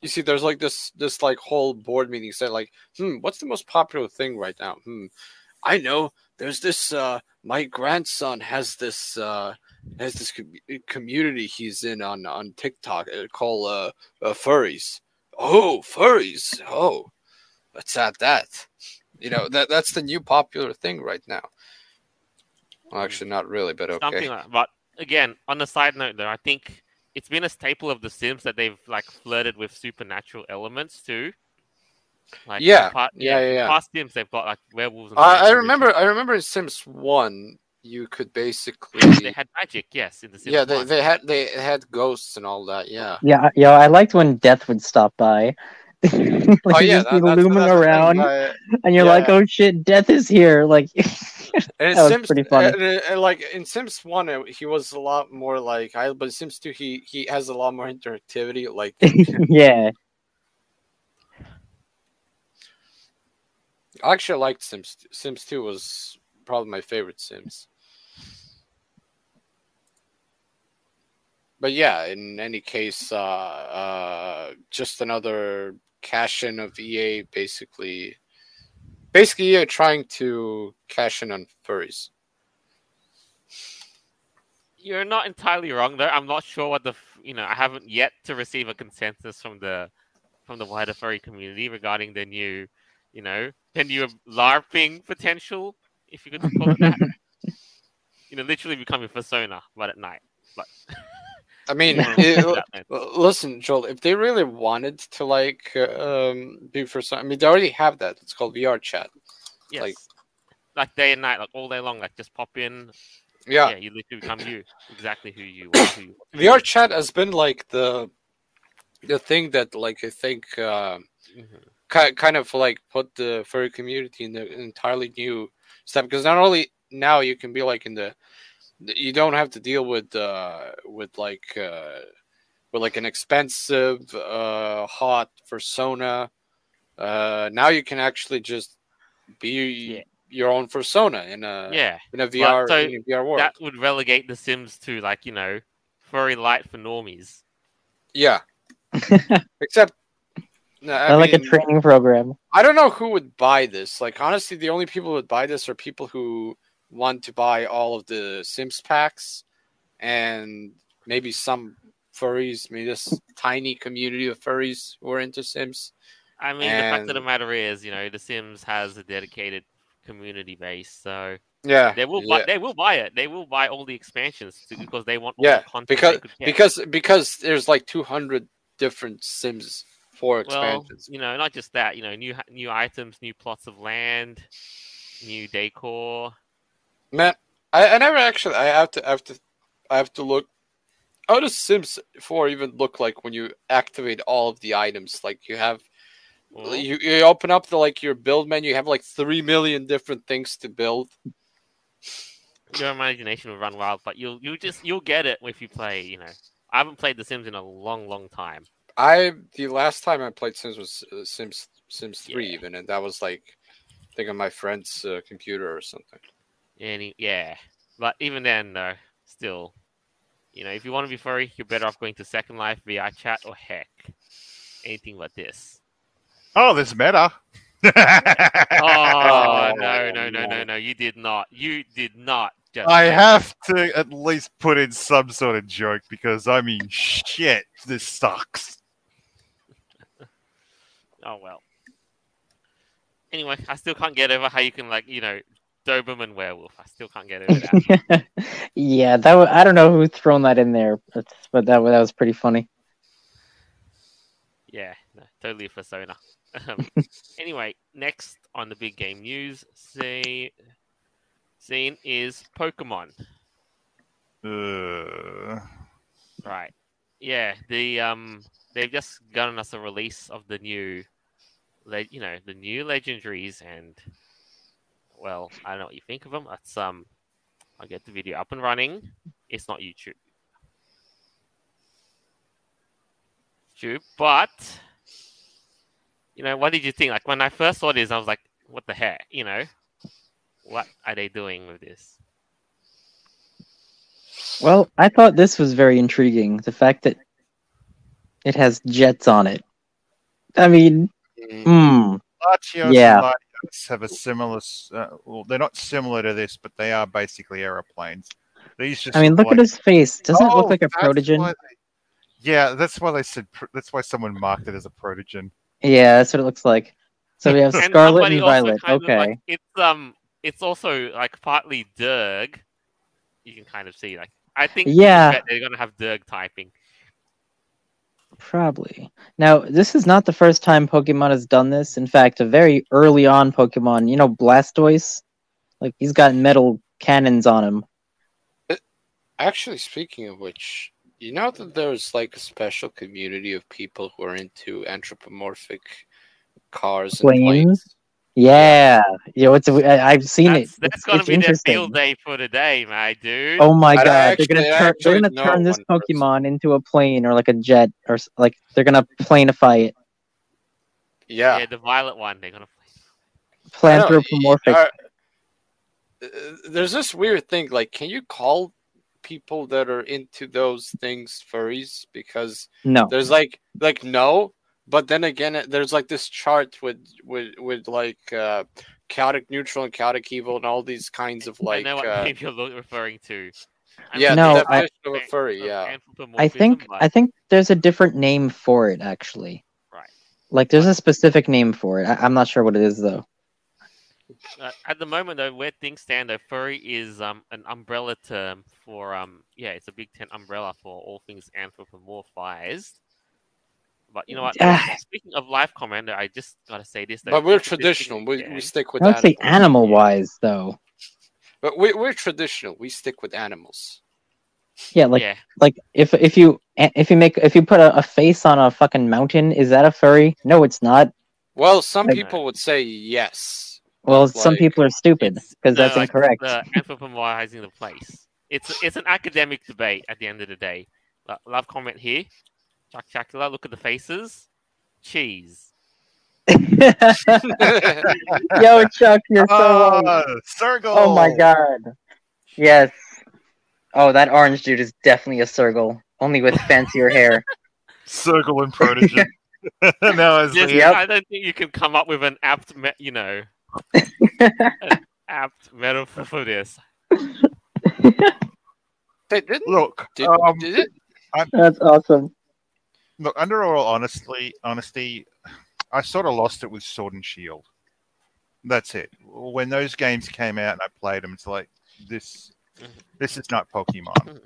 You see, there's like this this like whole board meeting said like, hmm, what's the most popular thing right now? Hmm, I know. There's this. Uh, my grandson has this. Uh, has this com- community he's in on on TikTok uh, called uh, uh, furries. Oh, furries. Oh, let's add that. You know that that's the new popular thing right now. Well, actually, not really, but okay. something. But again, on the side note though, I think it's been a staple of The Sims that they've like flirted with supernatural elements too. Like Yeah, part, yeah, yeah, yeah. Past Sims, they've got like werewolves. And I, I remember. I remember in Sims One, you could basically. they had magic. Yes, in the Sims yeah, they, 1. they had they had ghosts and all that. Yeah. Yeah, yo, I liked when Death would stop by. like, oh you yeah, just that, looming that's the thing, around, and you're yeah. like, "Oh shit, Death is here!" Like, and That was Sims, pretty funny. uh, uh, like in Sims One, he was a lot more like I. But Sims Two, he he has a lot more interactivity. Like yeah, I actually liked Sims. Sims Two was probably my favorite Sims. But yeah, in any case, uh, uh, just another cash in of EA, basically. Basically, EA trying to cash in on furries. You're not entirely wrong though. I'm not sure what the you know. I haven't yet to receive a consensus from the from the wider furry community regarding the new, you know, the new LARPing potential, if you could call it that. you know, literally becoming persona, but at night. But I mean, it- that meant- Well, Listen, Joel, if they really wanted to like um be for some, I mean, they already have that. It's called VR chat. yes. like- Like, day and night, like all day long, like just pop in. Yeah, Yeah, you literally become you, exactly who you are. Who you VR chat has been like the the thing that like I think uh, Mhm. ki- kind of like put the furry community in the entirely new step because not only now you can be like in the you don't have to deal with uh with like uh with like an expensive uh hot persona uh now you can actually just be Yeah. your own persona in a Yeah, in a VR so in a VR world that would relegate The Sims to like you know, furry light for normies. yeah except no, I I like a training program. I don't know who would buy this. Like honestly, the only people who would buy this are people who want to buy all of the Sims packs and maybe some furries, maybe this tiny community of furries who are into Sims. I mean, the fact of the matter is, you know, The Sims has a dedicated community base, so Yeah. they will yeah. buy, they will buy it. They will buy all the expansions because they want all Yeah, the content because they could get. because because there's like 200 different Sims 4 well, expansions. you know, not just that, you know, new new items, new plots of land, new decor. Man, I, I never actually I have to I have to I have to look how does Sims 4 even look like when you activate all of the items? Like you have Well, you, you open up the like your build menu, you have like three million different things to build. your imagination will run wild, but you'll you just you'll get it if you play. You know, I haven't played The Sims in a long, long time. I the last time I played Sims was uh, Sims Sims 3 Yeah. even and that was like I think on my friend's uh, computer or something. Any yeah, but even then, though, still, you know, if you want to be furry, you're better off going to Second Life, VR Chat, or heck, anything but this. Oh, this meta. Oh, Oh, no, no, no, no, no. You did not. You did not. Just I have to at least put in some sort of joke because I mean, shit, this sucks. Oh well. Anyway, I still can't get over how you can like you know Doberman werewolf. I still can't get over that. yeah, that wa- I don't know who's thrown that in there, but, but that wa- that was pretty funny. yeah, no, totally a persona. Um, anyway, next on the big game news scene, scene is Pokemon. Uh, Right. Yeah, the um they've just gotten us a release of the new le- you know, the new legendaries, and well, I don't know what you think of them. That's um, I'll get the video up and running. It's not YouTube. YouTube, but you know, what did you think? Like when I first saw this, I was like, "What the heck?" You know, what are they doing with this? Well, I thought this was very intriguing. The fact that it has jets on it. I mean, Mm. hmm. Latios Yeah. and Latios have a similar. Uh, well, they're not similar to this, but they are basically aeroplanes. These just. I mean, look like, at his face. Doesn't it Oh, look like a that's protogen? they- yeah, that's why they said. That's why someone marked it as a protogen. Yeah, that's what it looks like. So we have And Scarlet somebody and Violet. Okay. like, it's um, it's also like partly Derg. You can kind of see like I think Yeah. they're gonna have Derg typing. Probably. Now, this is not the first time Pokemon has done this. In fact, a very early on Pokemon, you know, Blastoise, like he's got metal cannons on him. Uh, actually, speaking of which, you know that there's like a special community of people who are into anthropomorphic cars and Planes? Planes. Yeah, you know, it's I, I've seen That's, it. that's It's, gonna it's be their interesting. field day for today, my dude. Oh my I god, they're gonna turn, they're gonna turn this one person. Pokemon into a plane or like a jet or like they're gonna planify it, Yeah. yeah, the violet one. They're gonna. I know, planthropomorphic. uh, uh, there's this weird thing like can you call people that are into those things furries because no, there's like like no but then again there's like this chart with with with like uh chaotic neutral and chaotic evil and all these kinds of like I know what uh, you're referring to. I yeah No, I- of a furry of yeah I think but- I think there's a different name for it actually. Right. Like there's a specific name for it. I, I'm not sure what it is though. Uh, at the moment, though, where things stand, though, furry is um an umbrella term for um yeah, it's a Big Ten umbrella for all things anthropomorphized. But you know what? Ah. Speaking of live comment, I just gotta say this. Though, but we're traditional we, we stick with I would say animals. animal wise though. but we, we're traditional we stick with animals Yeah, like yeah, like if if you if you make if you put a, a face on a fucking mountain, is that a furry? No, it's not. well some Like- people would say yes Well, some people are stupid it's- because no, that's like, incorrect. The anthropomorphizing the place. It's it's an academic debate at the end of the day. Love comment here. Chuck Chacula, look at the faces. Cheese. Yo, Chuck, you're so. Ah, sergal. oh my god. Yes. Oh, that orange dude is definitely a Sergal, only with fancier hair. Sergal and protogen. no, as Just- Yep. I don't think you can come up with an apt, me- you know, an apt metaphor for this. they didn't look. did, um, did it That's awesome. Look, under all honestly, honesty, I sort of lost it with Sword and Shield. That's it. When those games came out and I played them, it's like this. This is not Pokemon.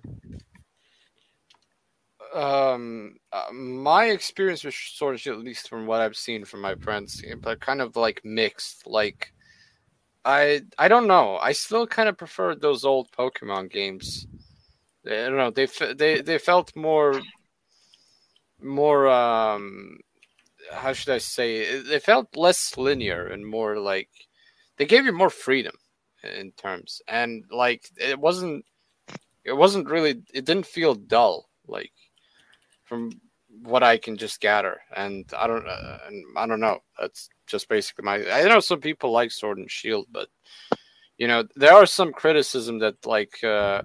um uh, my experience with Sword and Shield, at least from what I've seen from my friends, but kind of like mixed. Like, I I don't know. I still kind of prefer those old Pokemon games. I don't know. They they they felt more more um how should I say? it? Felt less linear and more like they gave you more freedom in terms, and like it wasn't it wasn't really it didn't feel dull like from what I can just gather, and I don't, uh, and I don't know. That's just basically my. I know some people like Sword and Shield, but you know there are some criticism that like uh,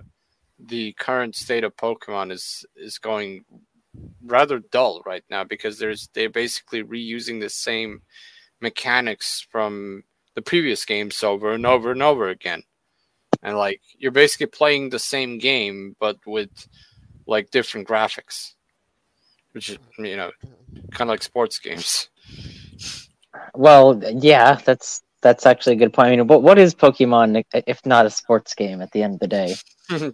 the current state of Pokemon is is going rather dull right now because there's they're basically reusing the same mechanics from the previous games over and over and over again, and like you're basically playing the same game but with like different graphics which is you know kind of like sports games. Well, yeah, that's that's actually a good point. I mean, what what is Pokemon if not a sports game at the end of the day,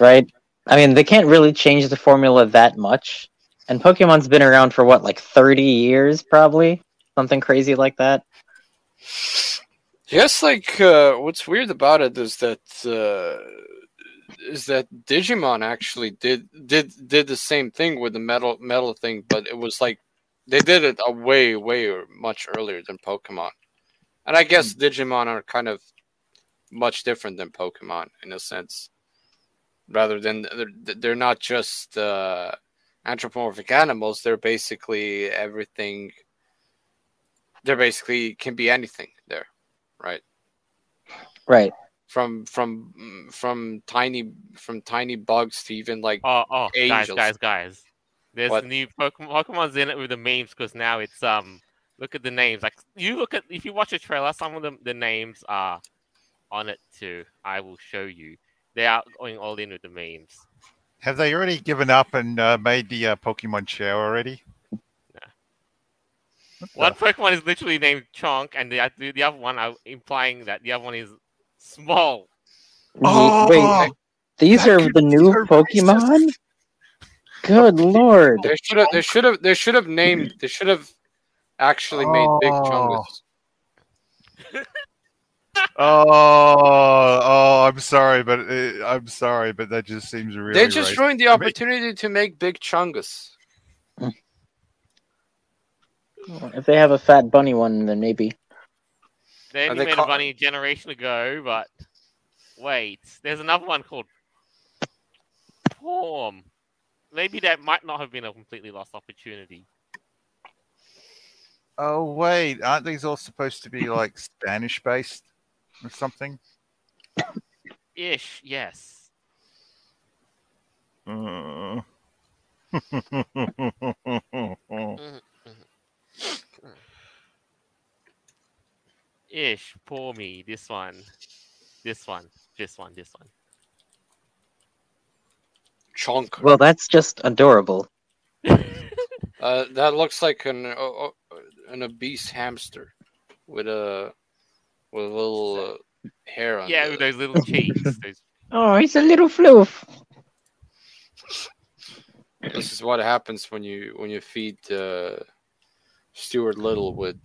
right? I mean, they can't really change the formula that much, and Pokemon's been around for what, like thirty years, probably something crazy like that. Yes, like uh, what's weird about it is that uh, is that Digimon actually did did did the same thing with the metal metal thing, but it was like They did it a way, way much earlier than Pokemon, and I guess Digimon are kind of much different than Pokemon in a sense. Rather than they're, they're not just uh, anthropomorphic animals; they're basically everything. They're basically can be anything there, right? Right. From from from tiny from tiny bugs to even like Oh, oh, guys, Angels. guys, guys. There's What? new Pokemon. Pokemon's in it with the memes because now it's um. Look at the names. Like you look at if you watch the trailer, some of them the names are on it too. I will show you. They are going all in with the memes. Have they already given up and uh, made the uh, Pokemon show already? One Pokemon is literally named Chonk, and the the, the other one are implying that the other one is small. Oh, Wait, these are the new Pokemon? racist. Good lord. They should have. They should have. They should have named. They should have actually made Big Oh. Chungus. Oh, oh, I'm sorry, but uh, I'm sorry, but that just seems really. they just racist ruined the to me. opportunity to make Big Chungus. If they have a fat bunny one, then maybe. They only they made call- a bunny a generation ago, but wait, there's another one called Porm. Maybe that might not have been a completely lost opportunity. Oh wait, aren't these all supposed to be like Spanish based or something? Ish, yes. Uh. Ish, poor me. This one, this one, this one, this one. Chunk. Well, that's just adorable. Uh, that looks like an uh, uh, an obese hamster with a with a little uh, hair on. Yeah, the- with those little cheeks. Those... Oh, he's a little floof. This is what happens when you when you feed uh, Stuart Little with.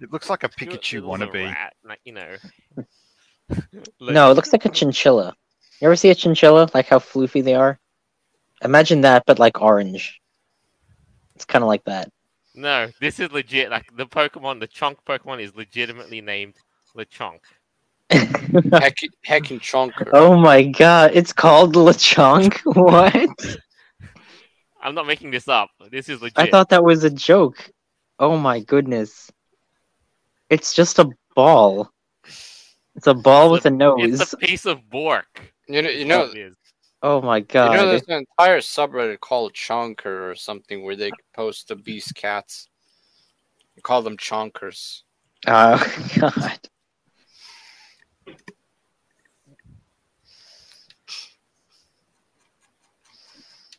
it looks like a Stuart Pikachu Little's a wannabe. rat, like, you know. No, it looks like a chinchilla. You ever see a chinchilla? Like how floofy they are? Imagine that, but like orange. It's kind of like that. No, this is legit. Like the Pokemon, the Chonk Pokemon is legitimately named Lechonk. Heck, heckin' chunker. oh my god, it's called Lechonk? What? I'm not making this up. This is legit. I thought that was a joke. Oh my goodness. It's just a ball. It's a ball with a nose. it's a piece of bork. You know, you know, It is. Oh my you god. know, there's an entire subreddit called Chunker or something where they post the beast cats. They call them chonkers. Oh god.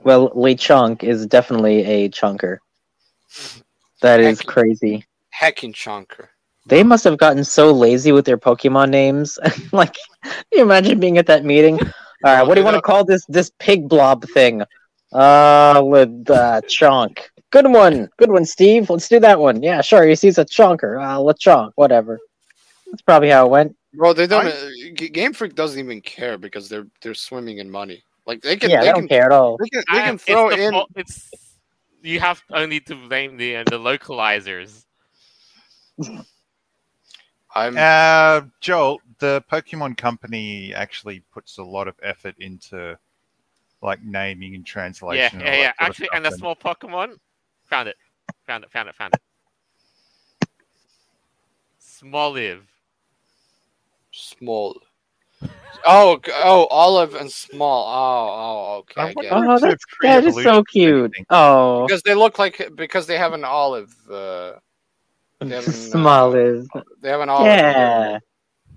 Well, Lechonk is definitely a chunker. That is Heck- crazy. Heckin' chunker. They must have gotten so lazy with their Pokemon names. like, can you imagine being at that meeting? All right, what do you want to call this this pig blob thing? Uh, with uh, Chonk. Good one, good one, Steve. Let's do that one. Yeah, sure. He sees a chonker. Uh, let's chonk. Whatever. That's probably how it went. Bro, they don't. I- Uh, Game Freak doesn't even care because they're they're swimming in money. Like they can. Yeah, they, they don't care at all. they can, they Uh, can throw the in. fault- It's you have only to blame the uh, the localizers. I'm Uh, Joel, the Pokemon Company actually puts a lot of effort into like naming and translation. and yeah, yeah. that sort of Actually, and the small Pokemon found it, found it, found it, found it. Smoliv. small. Oh, oh, olive and small. Oh, oh, okay. I I get wonder it. Oh, that's that is so cute. Oh, Because they look like because they have an olive. Uh, they have an, uh, is. they have an olive. Yeah.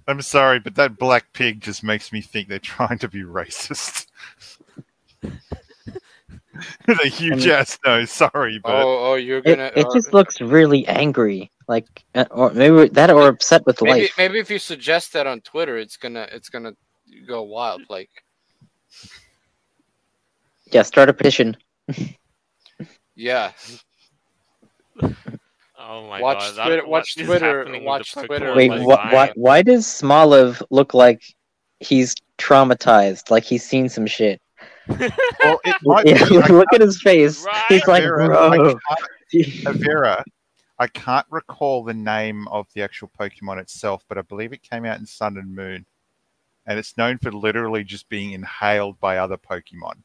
I'm sorry, but that black pig just makes me think they're trying to be racist. With a huge And- ass nose. Sorry, but Oh, oh, you're It, gonna. it uh, just looks really angry, like, uh, or maybe that, or upset with maybe life. maybe if you suggest that on Twitter, it's gonna it's gonna go wild. Like Yeah, start a petition. yeah, Oh my Watch god! Twitter- know watch Twitter- watch Twitter Wait, like wh- why, why does Smoliv look like he's traumatized, like he's seen some shit? Well, it might Yeah, be. I look at his face. Right. He's like, Vera, bro. I can't- Vera, I can't recall the name of the actual Pokemon itself, but I believe it came out in Sun and Moon. And it's known for literally just being inhaled by other Pokemon.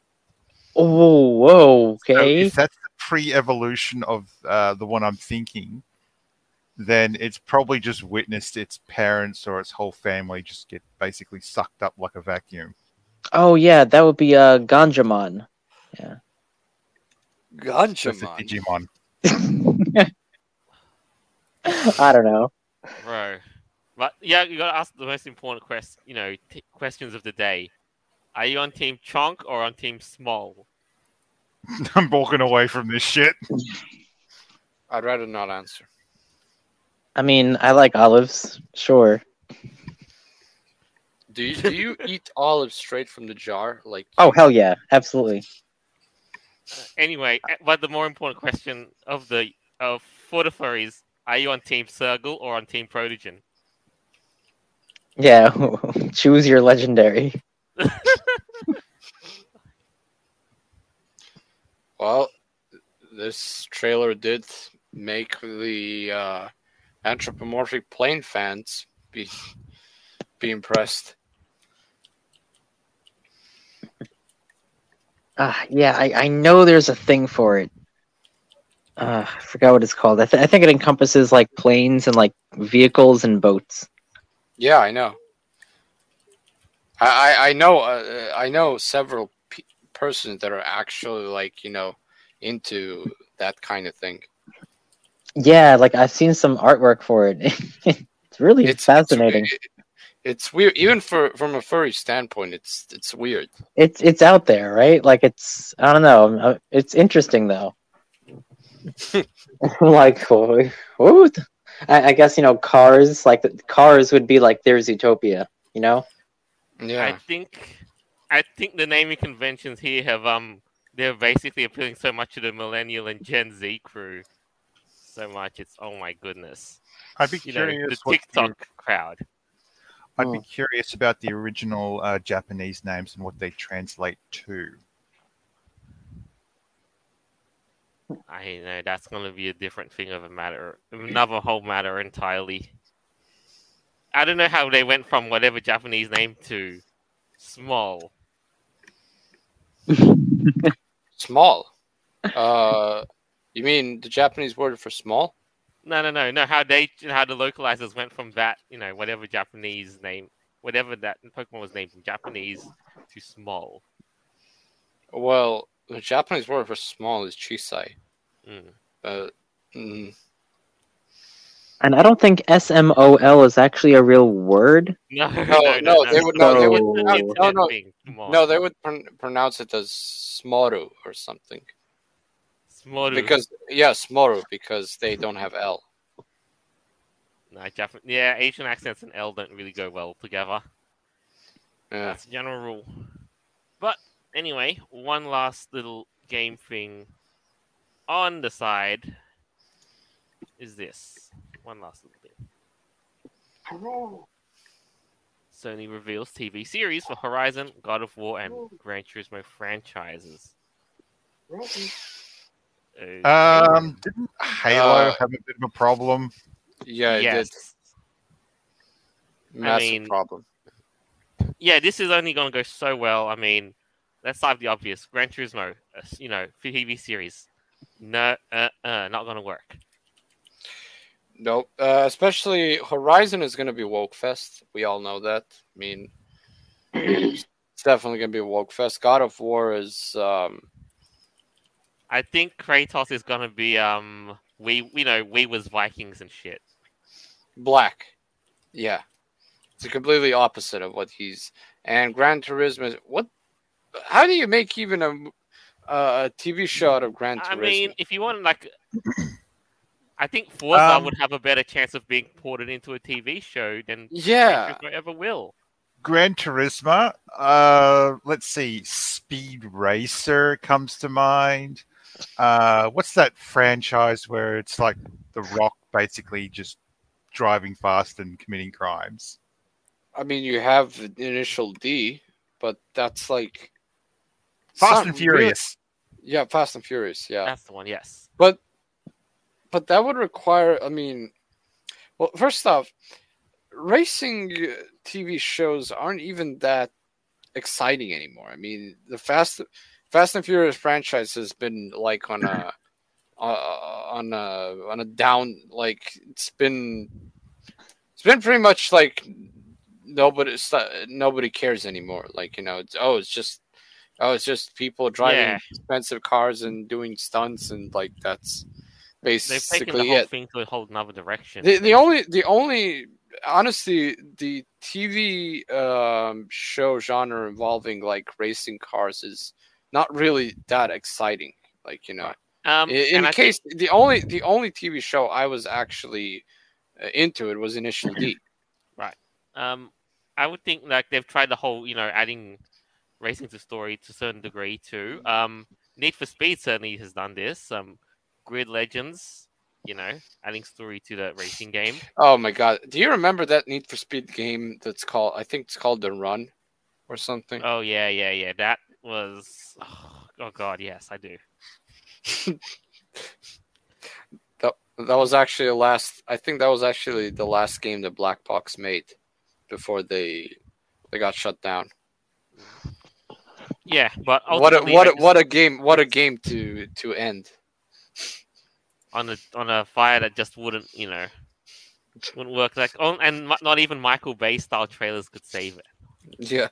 Oh, whoa, So okay. if that's the pre-evolution of uh, the one I'm thinking, then it's probably just witnessed its parents or its whole family just get basically sucked up like a vacuum. Oh yeah, that would be uh Ganjamon. That's a Ganjamon. Digimon. I don't know. Bro. But yeah, you gotta ask the most important quest, you know, t- questions of the day. Are you on Team Chunk or on Team Small? I'm walking away from this shit. I'd rather not answer. I mean, I like olives, sure. Do you do you eat olives straight from the jar? Like Oh hell yeah, absolutely. Anyway, eh, but the more important question of the of for the furries, are you on Team Sergal or on Team Protogen? Yeah, choose your legendary. Well, this trailer did make the uh, anthropomorphic plane fans be be impressed. Ah, yeah, I, I know there's a thing for it. Uh, I forgot what it's called. I, th- I think it encompasses like planes and like vehicles and boats. Yeah, I know. I I, I know uh, I know several persons that are actually like you know into that kind of thing. Yeah, like I've seen some artwork for it. it's really It's fascinating. It's, it's weird, even for from a furry standpoint. It's it's weird. It's it's out there, right? Like it's I don't know. uh, It's interesting though. like what? what? I, I guess you know cars. Like cars would be like their utopia. You know? Yeah. I think I think the naming conventions here have um they're basically appealing so much to the millennial and Gen Z crew. So much it's oh my goodness. I'd be You know, curious. the what TikTok crowd. I'd be curious about the original uh, Japanese names and what they translate to. I know that's gonna be a different thing of a matter another whole matter entirely. I don't know how they went from whatever Japanese name to small. small. Uh, you mean the Japanese word for small? No, no, no, no. How they, how the localizers went from that, you know, whatever Japanese name, whatever that Pokemon was named in Japanese to small. Well, the Japanese word for small is chisai. Mm. Uh, mm, And I don't think S M O L is actually a real word. No, no, No, no, they would- no, they would- no, no. thing. Come on. no, they would pron- pronounce it as smoru or something. Smoru. Because yeah, smoru because they don't have L. no, Jap- yeah, Asian accents and L don't really go well together. Yeah. That's a general rule. But anyway, one last little game thing on the side is this. One last little bit. Sony reveals TV series for Horizon, God of War, and Gran Turismo franchises. Okay. Um, didn't Halo Uh, have a bit of a problem? Yeah, it yes. did. Massive mean- problem. yeah, this is only going to go so well. I mean, let's start with the obvious. Gran Turismo, uh, you know, TV series. No, uh, uh, not going to work. Nope. Uh, especially Horizon is going to be woke fest. We all know that. I mean, it's definitely going to be woke fest. God of War is um, I think Kratos is going to be, um, we, you know, we was Vikings and shit. black. Yeah, it's a completely opposite of what he's. And Gran Turismo. is- What? How do you make even a a TV show out of Gran Turismo? I mean, if you want, like, I think Forza Um, would have a better chance of being ported into a TV show than yeah. Ever will. Gran Turismo. Uh, let's see. Speed Racer comes to mind. Uh, what's that franchise where it's like The Rock basically just driving fast and committing crimes? I mean, you have the initial D, but that's like Fast and Furious. really- yeah, Fast and Furious. Yeah, That's the one. Yes. but but that would require. I mean, well, first off, racing TV shows aren't even that exciting anymore. I mean, the Fast Fast and Furious franchise has been like on a uh, on a on a down like it's been it's been pretty much like nobody nobody cares anymore. Like you know, it's oh, it's just oh, it's just people driving Yeah. expensive cars and doing stunts and like that's They've taken the basically whole it. thing to a whole another direction. The, the only the only honestly the TV um, show genre involving like racing cars is not really that exciting. Like you know, um, in, in I think- case the only the only TV show I was actually uh, into it was Initial D. Right. Um, I would think like they've tried the whole, you know, adding racing to story to a certain degree too. Um, Need for Speed certainly has done this. Um, Grid Legends, you know, adding story to the racing game. Oh my god! Do you remember that Need for Speed game that's called? I think it's called The Run, or something. Oh yeah, yeah, yeah. That was oh, oh god, yes, I do. That that was actually the last. I think that was actually the last game that Black Box made before they they got shut down. Yeah, but What a what a, what a game! What a game to to end. On a on a fire that just wouldn't, you know, wouldn't work. Like, oh, and mi- not even Michael Bay style trailers could save it. Yeah.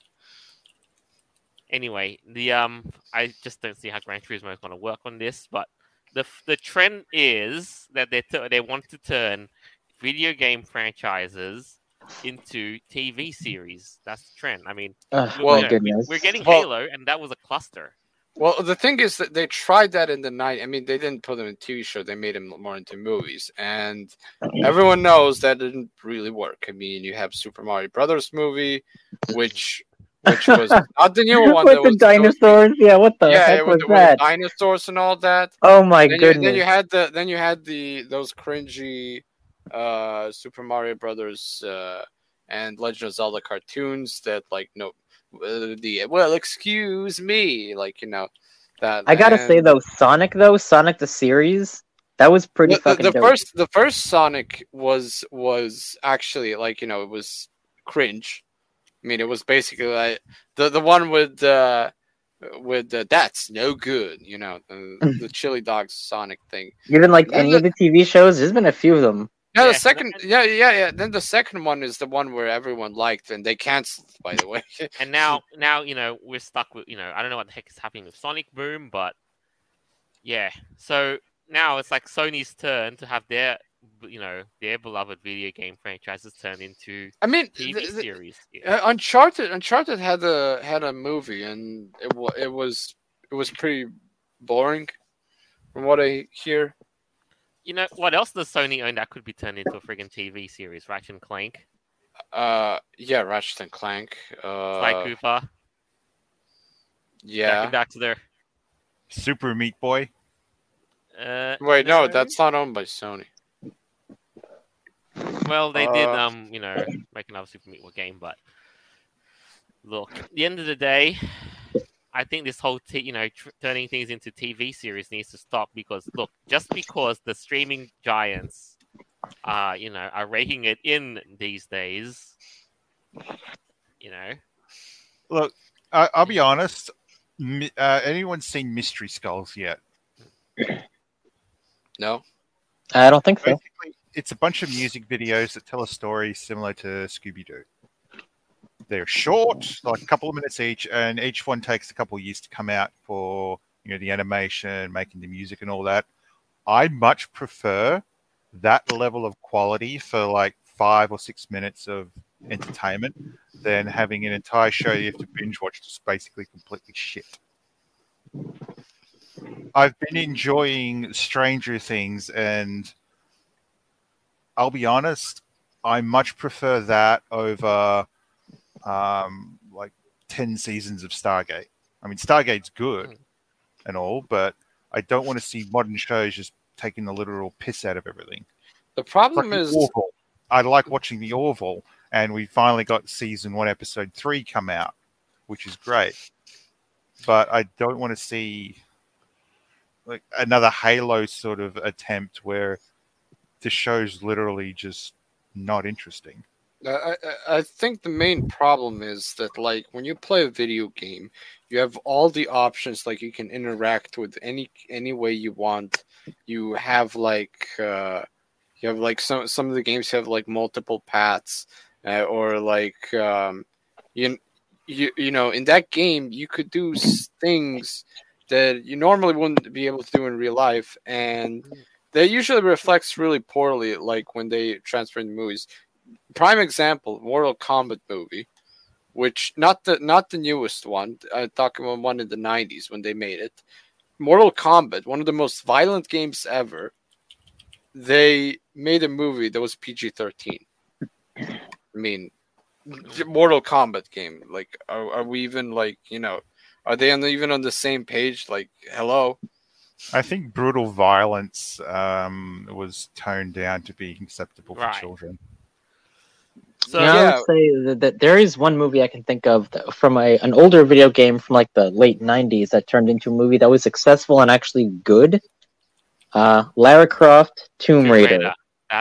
anyway, the um, I just don't see how Gran Turismo is going to work on this. But the f- the trend is that they t- they want to turn video game franchises into TV series. That's the trend. I mean, Ugh, look, Well, you know, we- goodness. we're getting Halo, and that was a cluster. Well, the thing is that they tried that in the night. I mean, they didn't put them in TV show. They made them more into movies, and everyone knows that didn't really work. I mean, you have Super Mario Brothers movie, which which was not the newer one. with the was dinosaurs. Yeah, what the yeah, heck was with that? dinosaurs and all that. Oh my then, you, goodness! then you had the then you had the those cringy uh Super Mario Brothers uh and Legend of Zelda cartoons that like no uh, the well excuse me like you know that I gotta say though, Sonic though, Sonic the series, that was pretty the, the- fucking the first the first Sonic was was actually like you know it was cringe. I mean it was basically like the the one with uh with uh, that's no good you know the, the chili dogs Sonic thing. Even like any the- of the TV shows, there's been a few of them. Yeah, Yeah, the second, yeah, yeah, yeah. Then the second one is the one where everyone liked, and they canceled. By the way, And now, now you know we're stuck with you know I don't know what the heck is happening with Sonic Boom, but yeah. So now it's like Sony's turn to have their you know their beloved video game franchises turned into I mean, TV the- the- series. Yeah. uh, Uncharted, Uncharted had a had a movie, and it was it was it was pretty boring, from what I hear. You know what else does Sony own that could be turned into a friggin' TV series? Ratchet and Clank, Uh, yeah, Ratchet and Clank. Sly Uh, Cooper, Jak yeah. and Daxter. Super Meat Boy. Uh, Wait, no, that's not owned by Sony. Well, they did, Uh, um, you know, make another Super Meat Boy game, but look, at the end of the day, I think this whole, t- you know, tr- turning things into TV series needs to stop because, look, just because the streaming giants, uh, you know, are raking it in these days, you know, Look, I, I'll be honest. Mi- Uh, anyone seen Mystery Skulls yet? No. I don't think so. Basically, it's a bunch of music videos that tell a story similar to Scooby Doo. They're short, like a couple of minutes each, and each one takes a couple of years to come out for you know the animation, making the music, and all that. I much prefer that level of quality for like five or six minutes of entertainment than having an entire show you have to binge watch just basically completely shit. I've been enjoying Stranger Things, and I'll be honest, I much prefer that over um, like 10 seasons of Stargate. I mean, Stargate's good and all, but I don't want to see modern shows just taking the literal piss out of everything. The problem is, Orville. I like watching the Orville, and we finally got season one, episode three come out, which is great. but I don't want to see like another Halo sort of attempt where the show's literally just not interesting. I, I I think the main problem is that like when you play a video game, you have all the options. Like you can interact with any any way you want. You have like uh, you have like some some of the games have like multiple paths, uh, or like um, you you you know in that game you could do things that you normally wouldn't be able to do in real life, and that usually reflects really poorly. Like when they transfer in movies prime example mortal kombat movie which not the not the newest one. I'm talking about one in the 90s when they made it. Mortal kombat one of the most violent games ever. They made a movie that was pg-13 i mean mortal kombat game like are, are we even like you know are they on the, even on the same page? Like hello? I think brutal violence um, was toned down to be acceptable for Right. children. So yeah, I would say that, that there is one movie I can think of that, from a, an older video game from like the late '90s that turned into a movie that was successful and actually good. Uh, Lara Croft Tomb Tomb Raider Raider,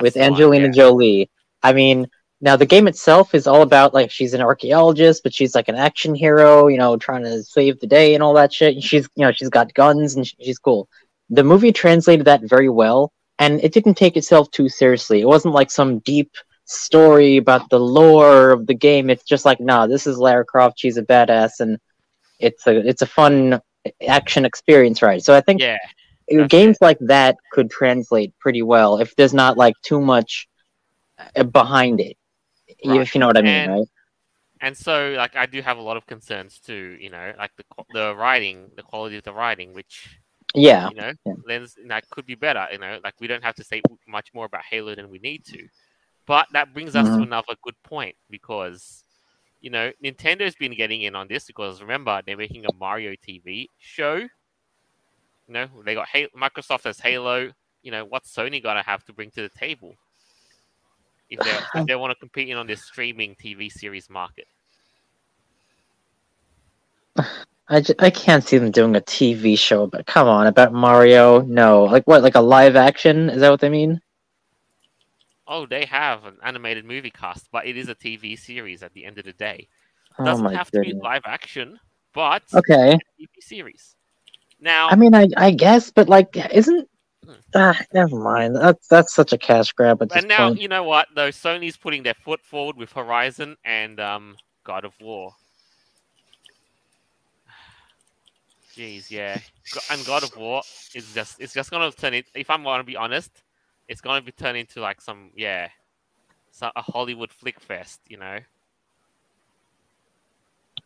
with the one, Angelina yeah. Jolie. I mean, now the game itself is all about like she's an archaeologist, but she's like an action hero, you know, trying to save the day and all that shit. And she's, you know, she's got guns and she's cool. The movie translated that very well, and it didn't take itself too seriously. It wasn't like some deep story about the lore of the game. It's just like, nah, this is Lara Croft. She's a badass, and it's a it's a fun action experience, right? So I think Yeah, games like that could translate pretty well if there's not like too much uh, behind it Right. if you know what i mean And- right and so like I do have a lot of concerns too. You know, like the the writing, the quality of the writing, which yeah you know yeah. lens that could be better. You know, like we don't have to say much more about Halo than we need to. But that brings us to Mhm. another good point because you know Nintendo's been getting in on this because remember they're making a Mario TV show. You know, they got Halo, Microsoft has Halo. You know, what's Sony gonna have to bring to the table if they if they want to compete in on this streaming TV series market? I, just, I can't see them doing a tv show but come on about mario no like what like a live action is that what they mean Oh, they have an animated movie cast, but it is a TV series at the end of the day. oh doesn't my have to be live action, but okay a TV series. Now, i mean i i guess but like isn't Hmm. ah never mind that's that's such a cash grab and now point you know what? Though Sony's putting their foot forward with Horizon and um, God of War. Jeez, yeah, and God of War is just it's just gonna turn it. If I'm gonna be honest, it's gonna be turned into like some yeah, so, a Hollywood flick fest, you know.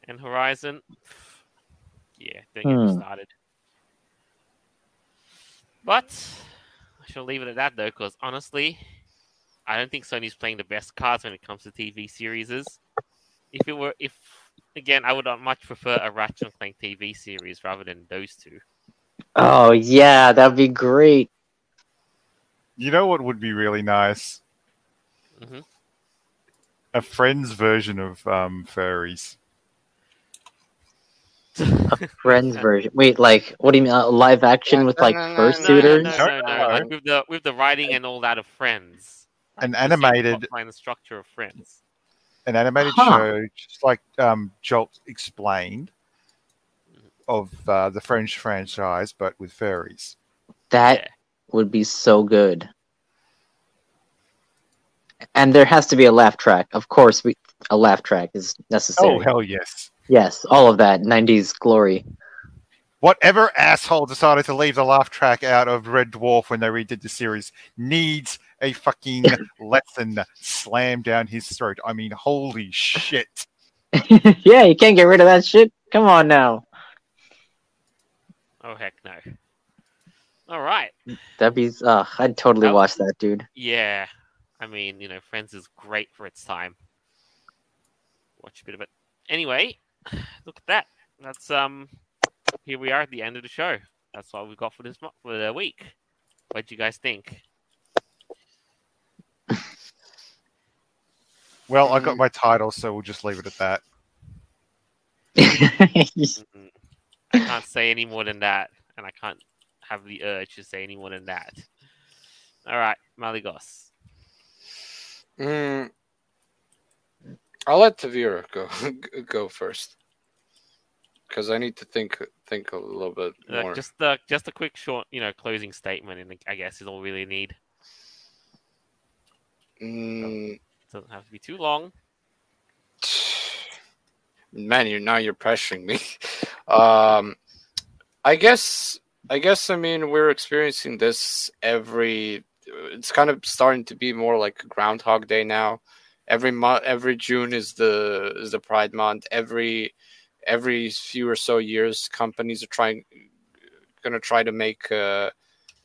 And Horizon, yeah, don't get me Hmm. started. But I shall leave it at that though, because honestly, I don't think Sony's playing the best cards when it comes to TV series. If it were, if again, I would uh, much prefer a Ratchet and Clank TV series rather than those two. oh yeah that'd be great You know what would be really nice? hmm A friend's version of um, furries. A friends version wait like what do you mean uh, live action with like No, no, no, first no. Like with the with the writing and all that of Friends. An The animated plotline the structure of Friends. an animated Huh. show, just like um, Jolt explained, of uh, the French franchise, but with fairies. that Yeah. Would be so good. And there has to be a laugh track. Of course, we a laugh track is necessary. Oh hell yes! yes, all of that '90s glory. Whatever asshole decided to leave the laugh track out of Red Dwarf when they redid the series needs a fucking lesson slammed down his throat. I mean, holy shit! yeah, you can't get rid of that shit. Come on now. Oh heck no. All right. That'd be. Uh, I'd totally That- watch that, dude. Yeah. I mean, you know, Friends is great for its time. Watch a bit of it. Anyway, look at that. That's um here we are at the end of the show. That's what we've got for this mo- for the week. What do you guys think? Well, I got my title, so we'll just leave it at that. I can't say any more than that, and I can't have the urge to say anyone in that. All right, Malygos. Mm, I'll let Tavira go go first because I need to think think a little bit Uh, more. just uh, just a quick, short, you know, closing statement, and I guess is all we really need. Mm, Doesn't have to be too long. man, you're now you're pressuring me. Um, I guess I guess I mean we're experiencing this every. It's kind of starting to be more like Groundhog Day now. Every month, every June is the is the Pride Month. Every every few or so years, companies are trying going to try to make uh,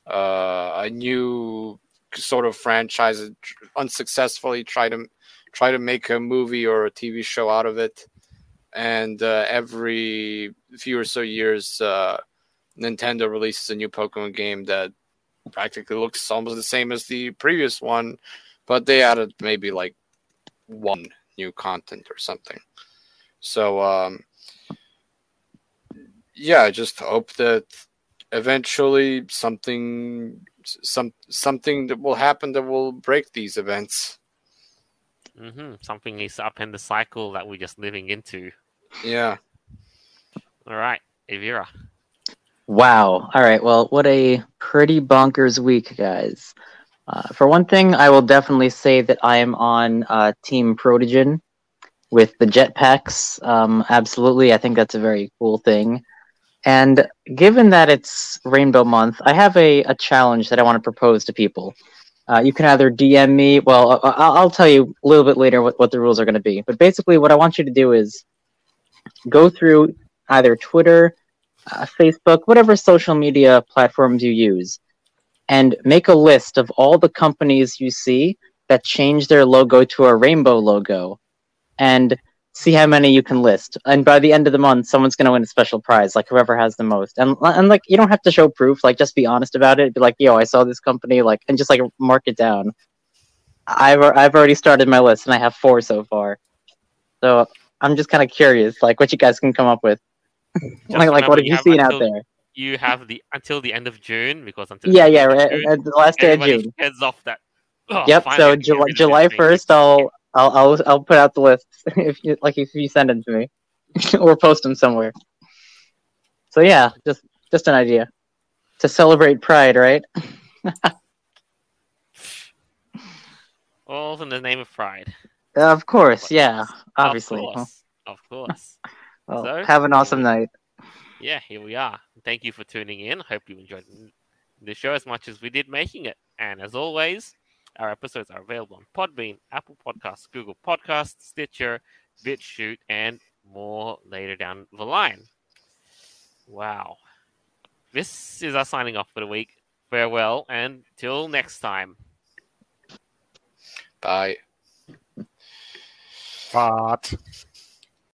uh, a new sort of franchise, unsuccessfully try to try to make a movie or a TV show out of it and uh, every few or so years, uh, Nintendo releases a new Pokemon game that practically looks almost the same as the previous one, but they added maybe like one new content or something. So, um, yeah, I just hope that eventually something some something that will happen that will break these events. hmm Something is up in the cycle that we're just living into. Yeah. All right, Aeveirra. Wow. All right. Well, what a pretty bonkers week, guys. Uh, for one thing, I will definitely say that I am on uh, Team Protogen with the jetpacks. Um, absolutely. I think that's a very cool thing. And given that it's Rainbow Month, I have a, a challenge that I want to propose to people. Uh, you can either DM me, well, I- I'll, I'll tell you a little bit later what, what the rules are going to be. But basically, what I want you to do is go through either Twitter, uh, Facebook, whatever social media platforms you use, and make a list of all the companies you see that change their logo to a rainbow logo, and see how many you can list. And by the end of the month, someone's going to win a special prize, like whoever has the most. And and like you don't have to show proof, like just be honest about it. Be like, yo, I saw this company, like, and just like mark it down. I've I've already started my list, and I have four so far. So I'm just kind of curious, like what you guys can come up with. Like, like what have you have seen out there? You have the until the end of June because until Yeah, yeah, right. June, the last day of June. Heads off that. Oh, Yep. So July, July first, I'll, I'll I'll I'll put out the list if you like if you send them to me or post them somewhere. So yeah, just just an idea to celebrate Pride, right? All in the name of pride. Of course, yeah, obviously. Of course. Of course. Well, So, have an awesome night. yeah, here we are. Thank you for tuning in. Hope you enjoyed the show as much as we did making it. And as always, our episodes are available on Podbean, Apple Podcasts, Google Podcasts, Stitcher, BitChute, and more later down the line. Wow. This is us signing off for the week. Farewell, and till next time. Bye. Fart.